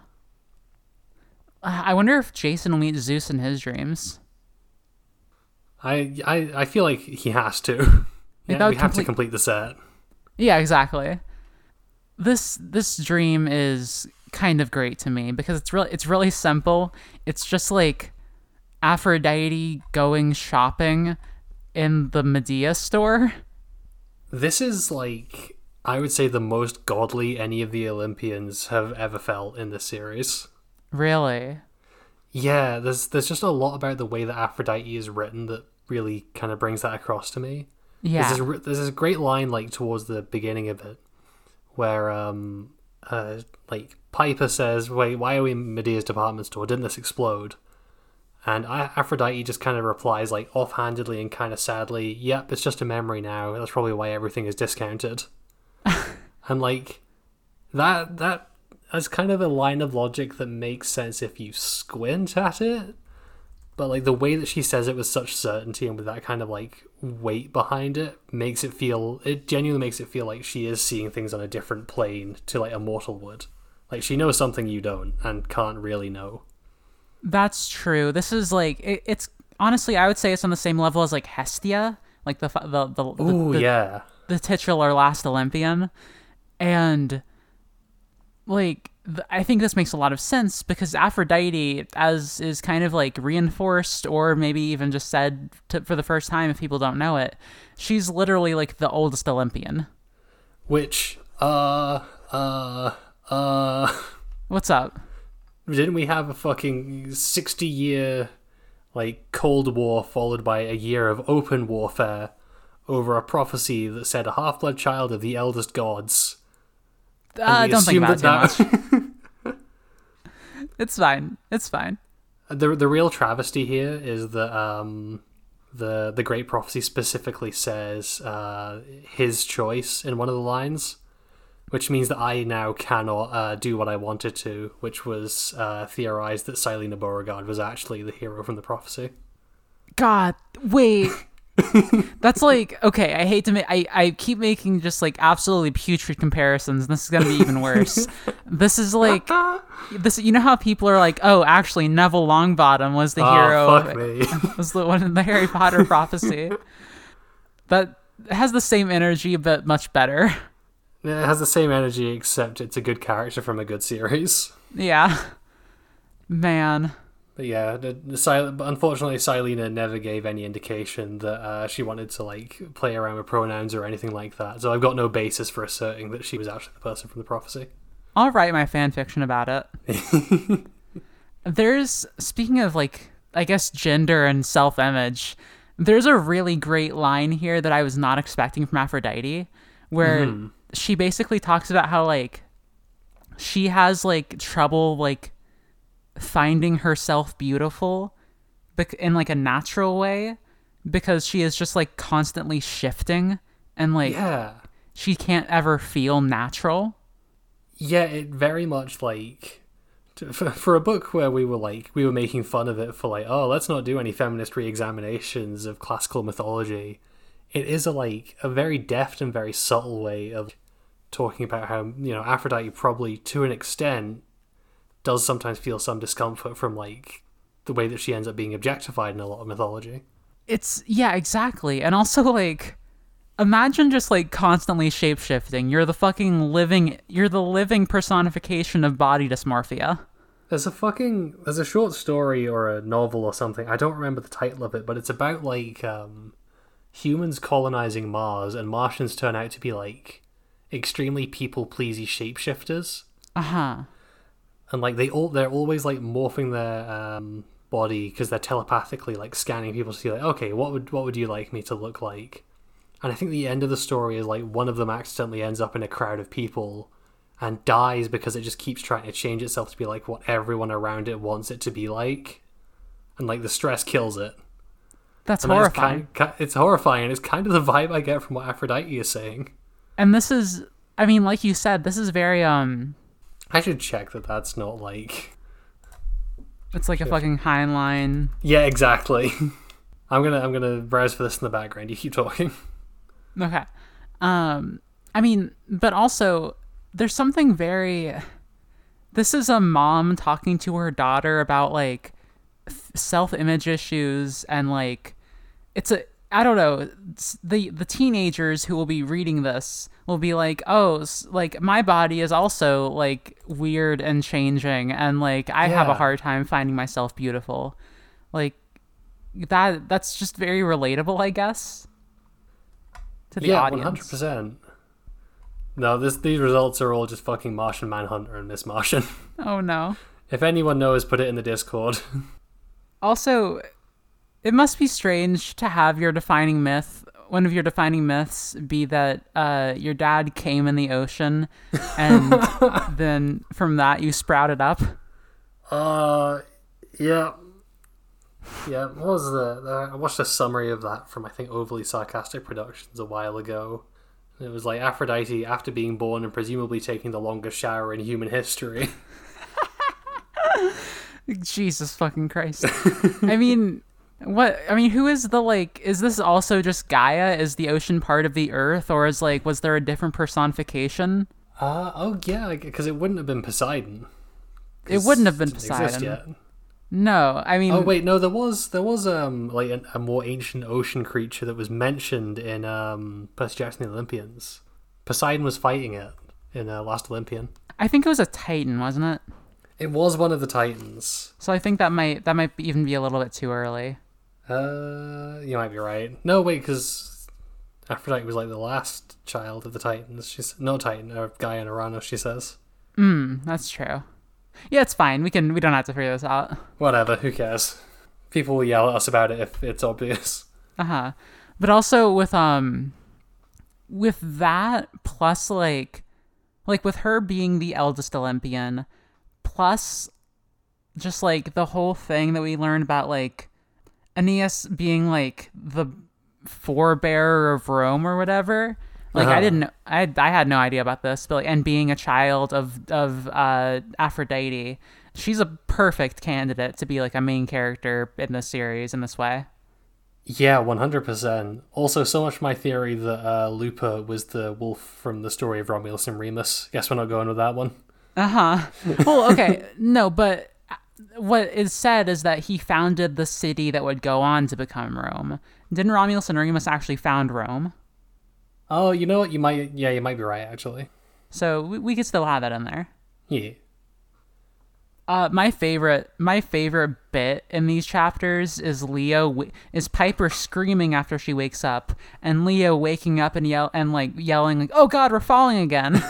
I wonder if Jason will meet Zeus in his dreams. I I, I feel like he has to. Yeah, we have to complete- complete the set. Yeah, exactly. This this dream is kind of great to me because it's really it's really simple. It's just like Aphrodite going shopping in the Medea store. This is like I would say the most godly any of the Olympians have ever felt in this series. Really? Yeah, there's there's just a lot about the way that Aphrodite is written that really kind of brings that across to me. Yeah. There's this, there's this great line like towards the beginning of it where um uh like Piper says, "Wait, why are we in Medea's department store? Didn't this explode?" And Aphrodite just kind of replies like offhandedly and kind of sadly, "Yep, it's just a memory now. That's probably why everything is discounted." and like that that that's kind of a line of logic that makes sense if you squint at it. But like the way that she says it with such certainty and with that kind of like weight behind it makes it feel it genuinely makes it feel like she is seeing things on a different plane to like a mortal would. Like she knows something you don't and can't really know. That's true. This is like it, it's honestly, I would say it's on the same level as like Hestia, like the the the, the, Ooh, the, yeah. the titular last Olympian, and like th- I think this makes a lot of sense because Aphrodite, as is kind of like reinforced or maybe even just said to, for the first time if people don't know it, she's literally like the oldest Olympian. Which uh uh uh What's up? Didn't we have a fucking 60 year like cold war followed by a year of open warfare over a prophecy that said a half-blood child of the eldest gods Uh, don't think about it that too that- much. It's fine. It's fine. The the real travesty here is that um, the the great prophecy specifically says uh, his choice in one of the lines, which means that I now cannot uh, do what I wanted to, which was uh, theorize that Silena Beauregard was actually the hero from the prophecy. God, wait. That's like okay. I hate to make. I I keep making just like absolutely putrid comparisons. And this is gonna be even worse. this is like this. You know how people are like, oh, actually, Neville Longbottom was the Oh, hero. fuck me. was the one in the Harry Potter prophecy. That has the same energy, but much better. It has the same energy, except it's a good character from a good series. Yeah. Man. But yeah, the, the Sil- unfortunately, Silena never gave any indication that uh, she wanted to like play around with pronouns or anything like that. So I've got no basis for asserting that she was actually the person from the prophecy. I'll write my fan fiction about it. there's speaking of like I guess gender and self image, there's a really great line here that I was not expecting from Aphrodite where she basically talks about how like she has like trouble like finding herself beautiful bec- in like a natural way because she is just like constantly shifting and like Yeah, she can't ever feel natural. yeah, it very much like for, for a book where we were like we were making fun of it for like oh let's not do any feminist re-examinations of classical mythology. It is a like a very deft and very subtle way of talking about how you know Aphrodite probably to an extent does sometimes feel some discomfort from like the way that she ends up being objectified in a lot of mythology. It's yeah, exactly. And also like imagine just like constantly shapeshifting. You're the fucking living you're the living personification of body dysmorphia. There's a fucking there's a short story or a novel or something. I don't remember the title of it, but it's about like um, humans colonizing Mars and Martians turn out to be like extremely people pleasy shapeshifters, Uh-huh. and like they all they're always like morphing their um, body because they're telepathically like scanning people to see like okay what would what would you like me to look like, and I think the end of the story is like one of them accidentally ends up in a crowd of people and dies because it just keeps trying to change itself to be like what everyone around it wants it to be like, and like the stress kills it. That's And that horrifying. kind, ki- it's horrifying, and it's kind of the vibe I get from what Aphrodite is saying. And this is I mean, like you said, this is very um I should check that that's not like. it's like a fucking Heinlein. Yeah, exactly. I'm gonna I'm gonna browse for this in the background. You keep talking. Okay. Um I mean, but also there's something very this is a mom talking to her daughter about like f- self-image issues and like it's a I don't know the the teenagers who will be reading this will be like oh s- like my body is also like weird and changing and like I have a hard time finding myself beautiful like that that's just very relatable I guess to the yeah, audience. one hundred percent. No, this these results are all just fucking Martian Manhunter and Miss Martian. Oh no. if anyone knows, put it in the Discord. Also, it must be strange to have your defining myth, one of your defining myths, be that uh, your dad came in the ocean, and then from that you sprouted up. Uh, yeah, yeah. What was the, the? I watched a summary of that from I think Overly Sarcastic Productions a while ago. It was like Aphrodite, after being born and presumably taking the longest shower in human history. Jesus fucking Christ. I mean, what? I mean, who is the like? Is this also just Gaia? Is the ocean part of the earth, or is like, was there a different personification? Uh, oh yeah, because it wouldn't have been Poseidon. It wouldn't have been Poseidon. No, I mean, Oh wait, no, there was there was um like a, a more ancient ocean creature that was mentioned in um Percy Jackson the Olympians. Poseidon was fighting it in uh, Last Olympian. I think it was a Titan, wasn't it? It was one of the Titans. So I think that might that might even be a little bit too early. Uh, you might be right. No, wait, because Aphrodite was like the last child of the Titans. She's no Titan or Gaia and Uranus. She says. Hmm, that's true. Yeah, it's fine. We can we don't have to figure this out. Whatever. Who cares? People will yell at us about it if it's obvious. Uh huh. But also with um, with that plus like, like with her being the eldest Olympian, plus just like the whole thing that we learned about like Aeneas being like the forebearer of Rome or whatever. Like Uh-huh. I didn't, I I had no idea about this, but like, and being a child of of uh, Aphrodite, she's a perfect candidate to be like a main character in this series in this way. Yeah, one hundred percent. Also, so much my theory that uh, Lupa was the wolf from the story of Romulus and Remus. Guess we're not going with that one. Uh huh. well, okay, no, but what is said is that he founded the city that would go on to become Rome. Didn't Romulus and Remus actually found Rome? Oh, you know what? You might. Yeah, you might be right. Actually. So we, we could still have that in there. Yeah. Uh, my favorite, my favorite bit in these chapters is Leo w- is Piper screaming after she wakes up, and Leo waking up and yell and like yelling like, "Oh God, we're falling again!"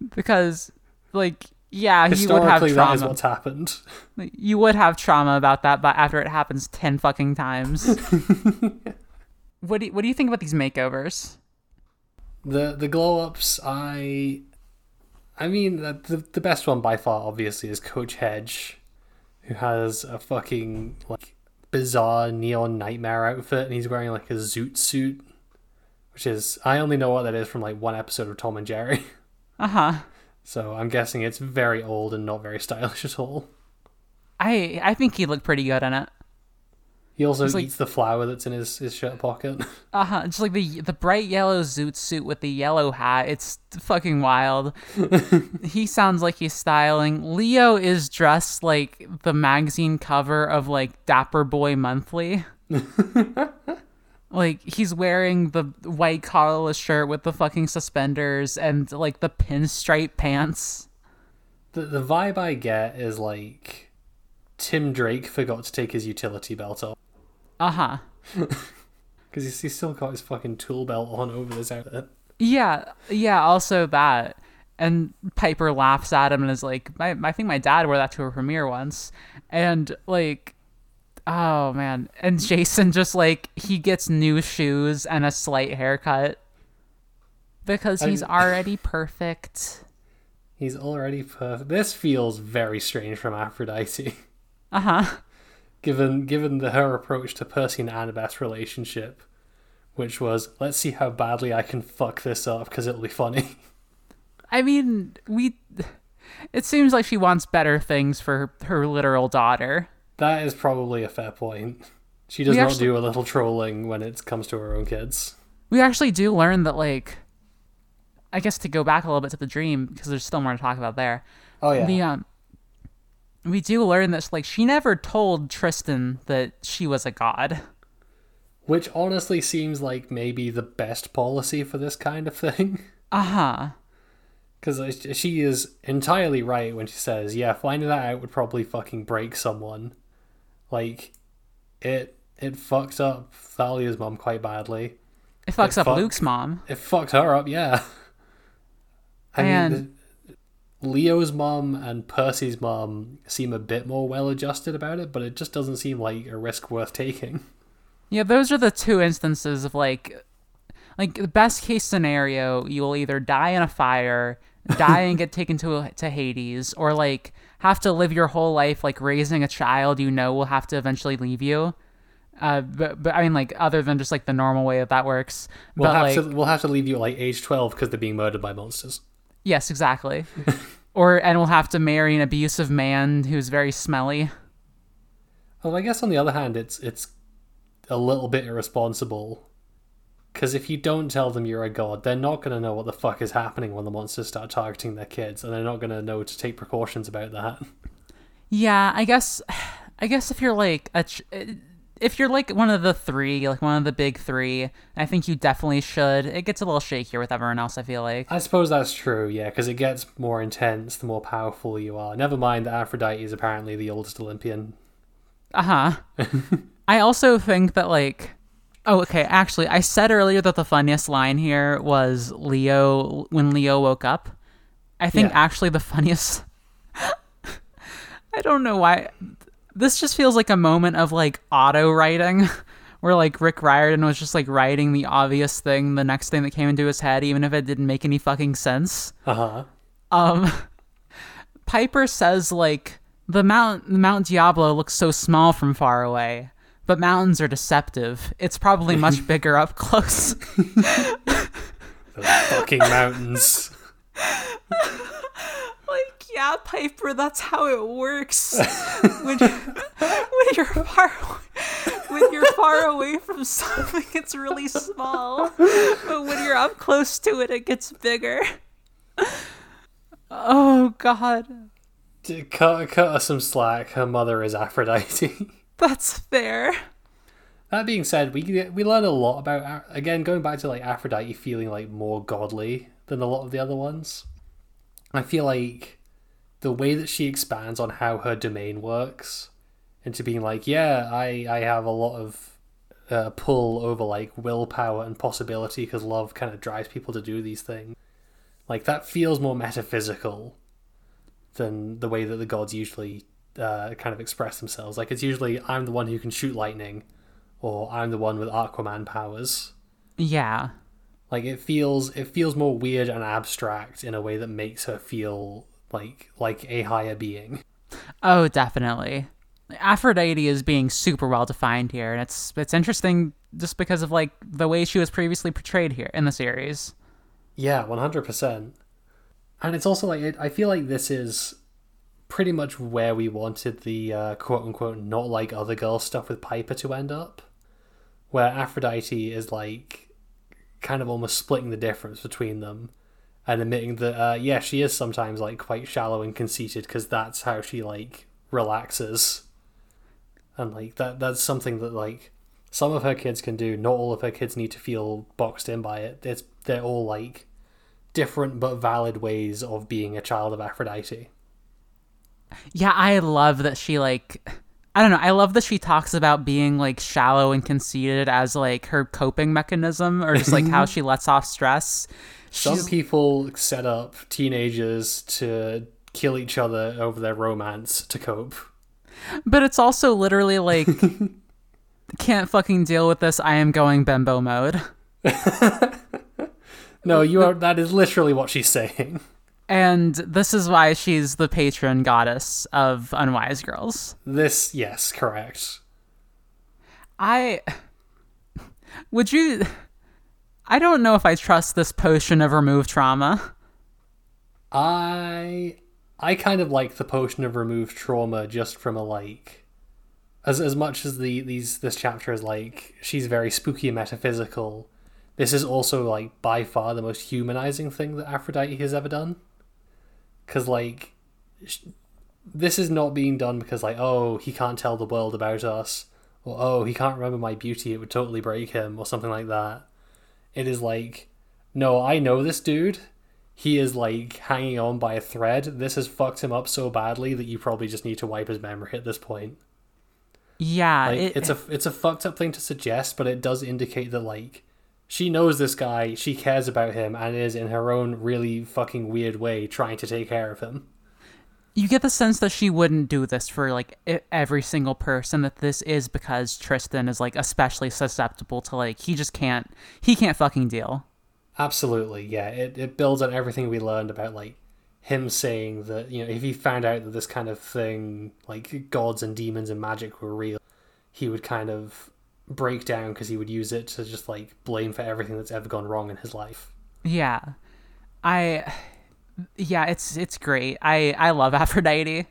because, like, yeah, he would have Historically, that is what's happened. You would have trauma about that, but after it happens ten fucking times. what do you, What do you think about these makeovers? The the glow ups. I. I mean, the, the the best one by far, obviously, is Coach Hedge, who has a fucking like bizarre neon nightmare outfit, and he's wearing like a zoot suit, which is I only know what that is from like one episode of Tom and Jerry. Uh huh. So I'm guessing it's very old and not very stylish at all. I I think he looked pretty good in it. He also like- eats the flower that's in his, his shirt pocket. Uh huh. Just like the the bright yellow zoot suit with the yellow hat. It's fucking wild. he sounds like he's styling. Leo is dressed like the magazine cover of like Dapper Boy Monthly. Like he's wearing the white collarless shirt with the fucking suspenders and like the pinstripe pants. the the vibe I get is like Tim Drake forgot to take his utility belt off Uh huh. because he's, he's still got his fucking tool belt on over this outfit. Yeah, yeah, also that. And Piper laughs at him and is like, I, I think my dad wore that to a premiere once. And like, oh man. And Jason just like, he gets new shoes and a slight haircut because he's already perfect. He's already perfect. This feels very strange from Aphrodite, Uh huh. given given the her approach to Percy and Annabeth's relationship, which was let's see how badly I can fuck this up because it'll be funny. I mean, we. It seems like she wants better things for her literal daughter. That is probably a fair point. She does We not actually- do a little trolling when it comes to her own kids. we actually do learn that like i guess to go back a little bit to the dream because there's still more to talk about there Oh yeah. the um we do learn that like she never told tristan that she was a god Which honestly seems like maybe the best policy for this kind of thing. uh-huh Because she is entirely right when she says, yeah, finding that out would probably fucking break someone. Like, it it fucks up Thalia's mom quite badly. it fucks It up fuck- luke's mom It fucks her up, yeah. I And- mean, Leo's mom and Percy's mom seem a bit more well adjusted about it, but it just doesn't seem like a risk worth taking. yeah those are the two instances of like like the best case scenario you will either die in a fire die and get taken to to hades or like have to live your whole life like raising a child you know will have to eventually leave you uh but, but i mean like other than just like the normal way that that works We'll but have like to we'll have to leave you at like age twelve because they're being murdered by monsters. yes exactly or and we'll have to marry an abusive man who's very smelly Well, I guess on the other hand, it's it's a little bit irresponsible. Because if you don't tell them you're a god, they're not going to know what the fuck is happening when the monsters start targeting their kids, and they're not going to know to take precautions about that. Yeah, I guess I guess if you're like a ch- if you're like one of the three, like one of the big 3, I think you definitely should. It gets a little shakier with everyone else, I feel like. I suppose that's true, yeah, because it gets more intense the more powerful you are. Never mind that Aphrodite is apparently the oldest Olympian. Uh-huh. I also think that like Oh, okay. Actually, I said earlier that the funniest line here was Leo when Leo woke up. I think Yeah. actually the funniest I don't know why this just feels like a moment of like auto writing where like Rick Riordan was just like writing the obvious thing, the next thing that came into his head, even if it didn't make any fucking sense. Uh huh. Um, Piper says like the mount Mount Diablo looks so small from far away, but mountains are deceptive. It's probably much bigger up close. Fucking mountains. like yeah, Piper, that's how it works. when, you, when you're far when you're far away from something, it's really small, but when you're up close to it, it gets bigger. Oh God. Cut, cut her some slack. Her mother is Aphrodite. That's fair. That being said, we we learn a lot about again going back to like Aphrodite feeling like more godly than a lot of the other ones. I feel like the way that she expands on how her domain works into being like, yeah, I I have a lot of uh, pull over like willpower and possibility because love kind of drives people to do these things. Like that feels more metaphysical than the way that the gods usually uh, kind of express themselves. Like it's usually I'm the one who can shoot lightning, or I'm the one with Aquaman powers. Yeah. Like it feels it feels more weird and abstract in a way that makes her feel like like a higher being. Oh, definitely. Aphrodite is being super well defined here, and it's it's interesting just because of like the way she was previously portrayed here in the series. Yeah, one hundred percent. And it's also like it, I feel like this is pretty much where we wanted the uh, quote unquote not like other girls stuff with Piper to end up, where Aphrodite is like kind of almost splitting the difference between them and admitting that uh, yeah she is sometimes like quite shallow and conceited because that's how she like relaxes. And like that that's something that like some of her kids can do. Not all of her kids need to feel boxed in by it. It's they're all like different but valid ways of being a child of aphrodite Yeah, I love that she like I don't know, I love that she talks about being like shallow and conceited as like her coping mechanism or just like how mm-hmm. she lets off stress. some She's- people set up teenagers to kill each other over their romance to cope But it's also literally like can't fucking deal with this, I am going bimbo mode. no you are that is literally what she's saying And this is why she's the patron goddess of unwise girls. this yes correct I would you I don't know if I trust this potion of remove trauma. I I kind of like the potion of remove trauma just from a like as as much as the these this chapter is like she's very spooky and metaphysical. This is also like by far the most humanizing thing that Aphrodite has ever done. Cuz like sh- this is not being done because like oh he can't tell the world about us or oh he can't remember my beauty it would totally break him or something like that. It is like no, I know this dude he is like hanging on by a thread. This has fucked him up so badly that you probably just need to wipe his memory at this point. Yeah, Like it, it's a it's a fucked up thing to suggest, but it does indicate that like she knows this guy, she cares about him, and is in her own really fucking weird way trying to take care of him. you get the sense that she wouldn't do this for like every single person that this is because Tristan is like especially susceptible to like he just can't he can't fucking deal. Absolutely, yeah. It it builds on everything we learned about like him saying that you know if he found out that this kind of thing like gods and demons and magic were real, he would kind of break down because he would use it to just like blame for everything that's ever gone wrong in his life. Yeah. I yeah, it's it's great. I I love Aphrodite.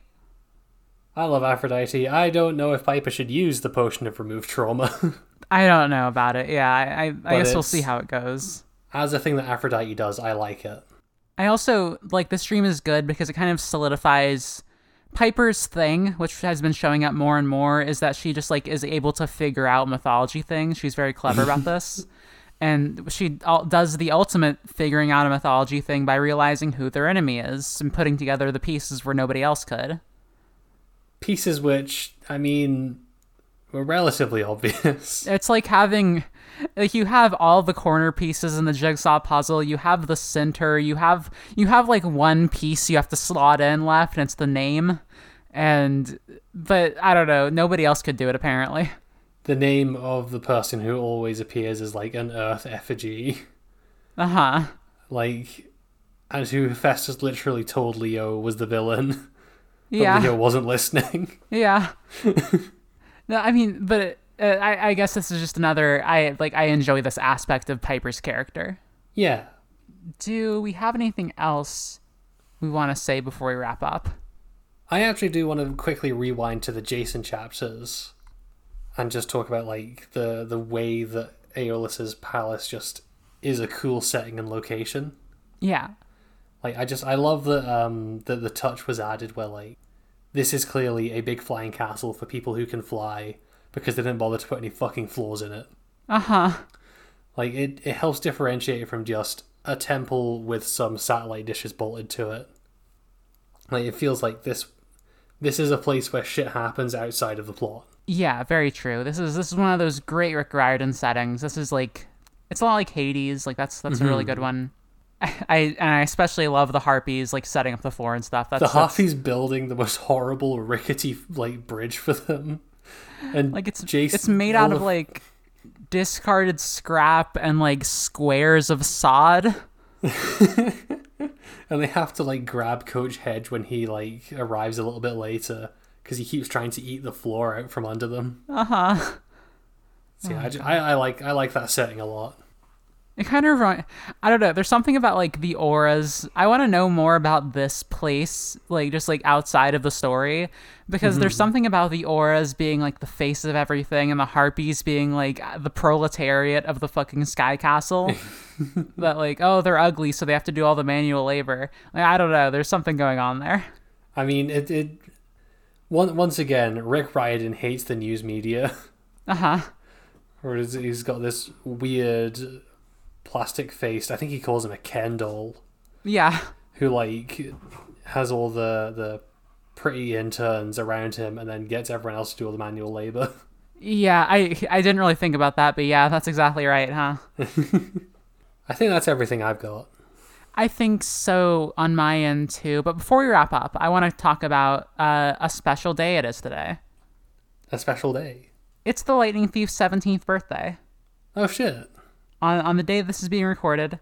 I love Aphrodite. I don't know if Piper should use the potion of remove trauma I don't know about it. Yeah, I I, I guess we'll see how it goes. as a thing that Aphrodite does. I like it. I also like this stream is good because it kind of solidifies Piper's thing, which has been showing up more and more, is that she just like is able to figure out mythology things. She's very clever about this, and she does the ultimate figuring out a mythology thing by realizing who their enemy is and putting together the pieces where nobody else could. Pieces which I mean were relatively obvious. It's like having like you have all the corner pieces in the jigsaw puzzle, you have the center, you have you have like one piece you have to slot in left and it's the name. And but I don't know, nobody else could do it apparently. the name of the person who always appears as like an Earth effigy, Uh huh. like, and who Festus literally told Leo was the villain, but Yeah. Leo wasn't listening. Yeah. no, I mean, but uh, I, I guess this is just another. I like. I enjoy this aspect of Piper's character. yeah, Do we have anything else we want to say before we wrap up? I actually do want to quickly rewind to the Jason chapters and just talk about like the the way that Aeolus's palace just is a cool setting and location. Yeah. Like I just I love that um that the touch was added where like this is clearly a big flying castle for people who can fly because they didn't bother to put any fucking floors in it. Uh huh. Like it, it helps differentiate it from just a temple with some satellite dishes bolted to it. Like it feels like this this is a place where shit happens outside of the plot. Yeah, very true. This is this is one of those great Rick Riordan settings. This is like it's a lot like Hades. Like that's that's a really mm-hmm. good one. I and I especially love the harpies like setting up the floor and stuff. That's, The that's- Harpies building the most horrible rickety like bridge for them. And like it's Jason, it's made out of the- like discarded scrap and like squares of sod. and they have to like grab Coach Hedge when he like arrives a little bit later because he keeps trying to eat the floor out from under them. Uh huh. So yeah, I, ju- I, I like I like that setting a lot. It kind of I don't know. There's something about like the auras. I want to know more about this place, like just like outside of the story, because there's something about the auras being like the face of everything, and the harpies being like the proletariat of the fucking sky castle. that like, oh, they're ugly, so they have to do all the manual labor. Like I don't know. There's something going on there. I mean, it it one, once again, Rick Riordan hates the news media, Uh huh. or is- he's got this weird plastic faced. I think he calls him a Ken doll, Yeah. who like has all the the pretty interns around him, and then gets everyone else to do all the manual labor. Yeah. I I didn't really think about that, but yeah, that's exactly right, huh? I think that's everything I've got. I think so on my end too. But before we wrap up, I want to talk about uh, a special day it is today. A special day. It's the Lightning Thief's 17th birthday. Oh shit! On, on the day this is being recorded,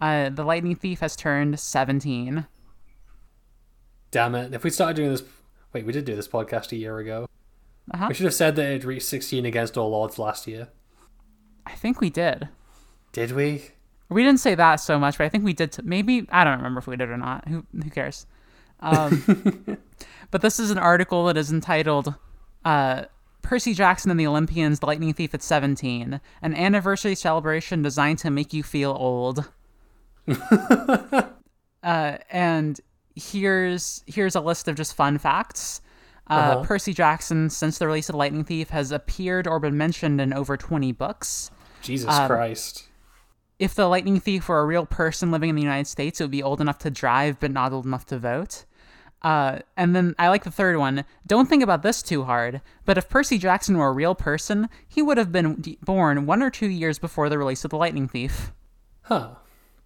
uh, the Lightning Thief has turned 17. Damn it! If we started doing this, wait, we did do this podcast a year ago. Uh-huh. We should have said that it reached sixteen against all odds last year. I think we did. Did we? We didn't say that so much, but I think we did. T- maybe I don't remember if we did or not. Who who cares? Um, but this is an article that is entitled uh, "Percy Jackson and the Olympians: The Lightning Thief at 17: An Anniversary Celebration Designed to Make You Feel Old." uh, and here's here's a list of just fun facts. Uh, Uh-huh. Percy Jackson, since the release of Lightning Thief, has appeared or been mentioned in over 20 books. Jesus Um, Christ! If the Lightning Thief were a real person living in the United States, it would be old enough to drive, but not old enough to vote. Uh, and then I like the third one. Don't think about this too hard, but if Percy Jackson were a real person, he would have been d- born one or two years before the release of The Lightning Thief. Huh?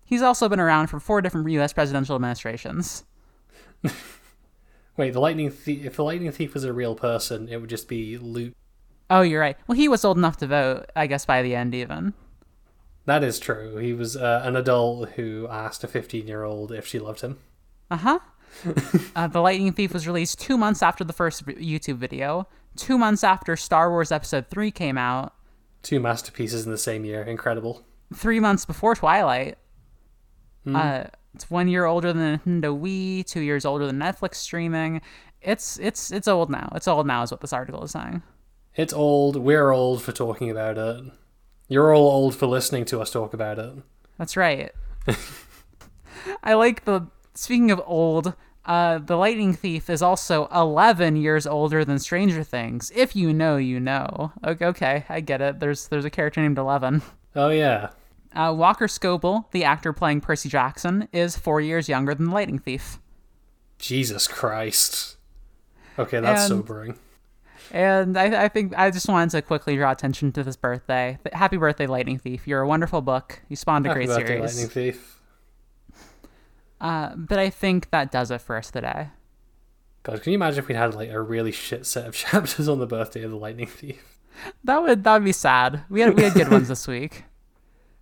He's also been around for four different U.S. presidential administrations. Wait, the lightning thief. If the lightning thief was a real person, it would just be Luke. Oh, you're right. Well, he was old enough to vote, I guess, by the end, even. That is true. He was uh, an adult who asked a fifteen-year-old if she loved him. Uh huh. uh, the Lightning Thief was released two months after the first YouTube video, two months after Star Wars Episode 3 came out, Two masterpieces in the same year. Incredible. three months before Twilight. Uh, it's one year older than Nintendo Wii, two years older than Netflix streaming. It's it's it's old now. It's old now, is what this article is saying. It's old. We're old for talking about it. You're all old for listening to us talk about it. That's right. I like the speaking of old. Uh, the Lightning Thief is also 11 years older than Stranger Things. If you know, you know. Okay, okay I get it. There's there's a character named Eleven. Oh yeah. Uh, Walker Scobell, the actor playing Percy Jackson, is four years younger than the Lightning Thief. Jesus Christ. Okay, that's And- sobering. And I, I think I just wanted to quickly draw attention to this birthday. Happy birthday, Lightning Thief! You're a wonderful book. You spawned a Happy great birthday, series. Lightning Thief. Uh, but I think that does it for us today. God, can you imagine if we had like a really shit set of chapters on the birthday of the Lightning Thief? That would that would be sad. We had we had good ones this week.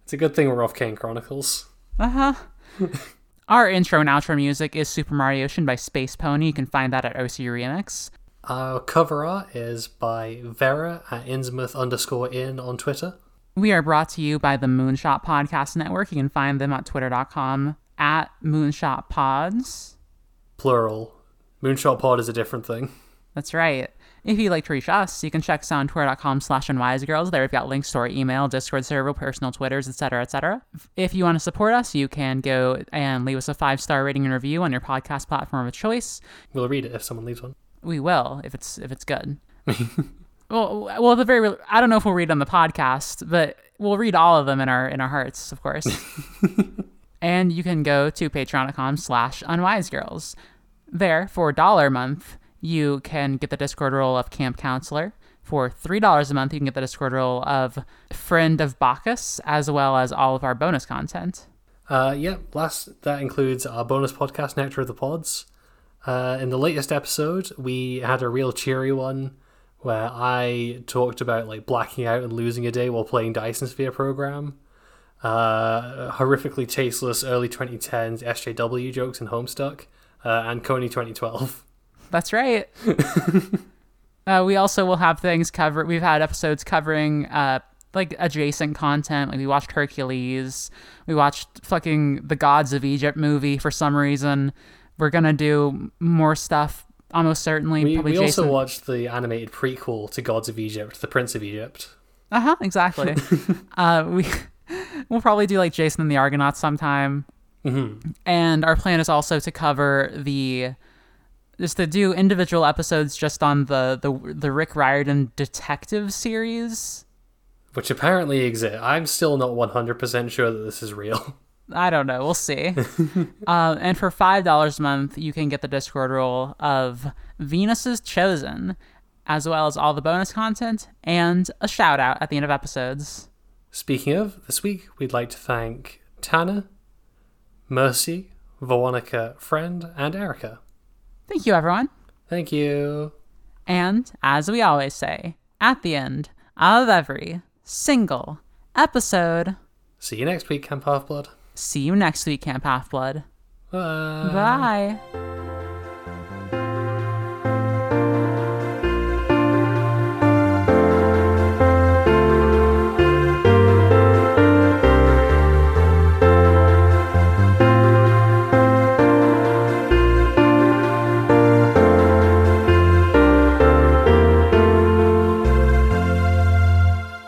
It's a good thing we're off Kane Chronicles. Uh huh. Our intro and outro music is Super Mario Ocean by Space Pony. You can find that at OC Remix. Our cover art is by Vera at Innsmouth underscore in on Twitter. We are brought to you by the Moonshot Podcast Network. You can find them at twitter.com at Moonshot Pods. Plural. Moonshot Pod is a different thing. That's right. If you'd like to reach us, you can check us out on twitter.com slash unwisegirls. There we've got links to our email, Discord server, personal Twitters, etc., etc. If you want to support us, you can go and leave us a five-star rating and review on your podcast platform of choice. We'll read it if someone leaves one. We will, if it's if it's good. well, well, at the very I don't know if we'll read on the podcast, but we'll read all of them in our in our hearts, of course. and you can go to patreon.com slash unwisegirls. There, for a dollar a month, you can get the Discord role of Camp Counselor. For $3 a month, you can get the Discord role of Friend of Bacchus, as well as all of our bonus content. Uh, yep, last that includes our bonus podcast, Nectar of the Pods. Uh, in the latest episode, we had a real cheery one where I talked about like blacking out and losing a day while playing Dyson Sphere program. Uh, horrifically tasteless early 2010s SJW jokes in Homestuck, uh, and Kony 2012. That's right. uh, we also will have things covered. We've had episodes covering uh, like adjacent content. Like we watched Hercules. We watched fucking the Gods of Egypt movie for some reason. We're gonna do more stuff almost certainly. We, probably we also watched the animated prequel to Gods of Egypt, The Prince of Egypt. Uh huh. Exactly. uh, we we'll probably do like Jason and the Argonauts sometime. Mm-hmm. And our plan is also to cover the just to do individual episodes just on the the the Rick Riordan detective series. Which apparently exists. I'm still not 100% sure that this is real. I don't know. We'll see. uh, and for five dollars a month, you can get the Discord role of Venus's Chosen, as well as all the bonus content and a shout out at the end of episodes. Speaking of, this week we'd like to thank Tana, Mercy, Veronica, Friend, and Erica. Thank you, everyone. Thank you. And as we always say, at the end of every single episode, See you next week, Camp Half Blood. see you next week, Camp Half Blood. Bye. Bye.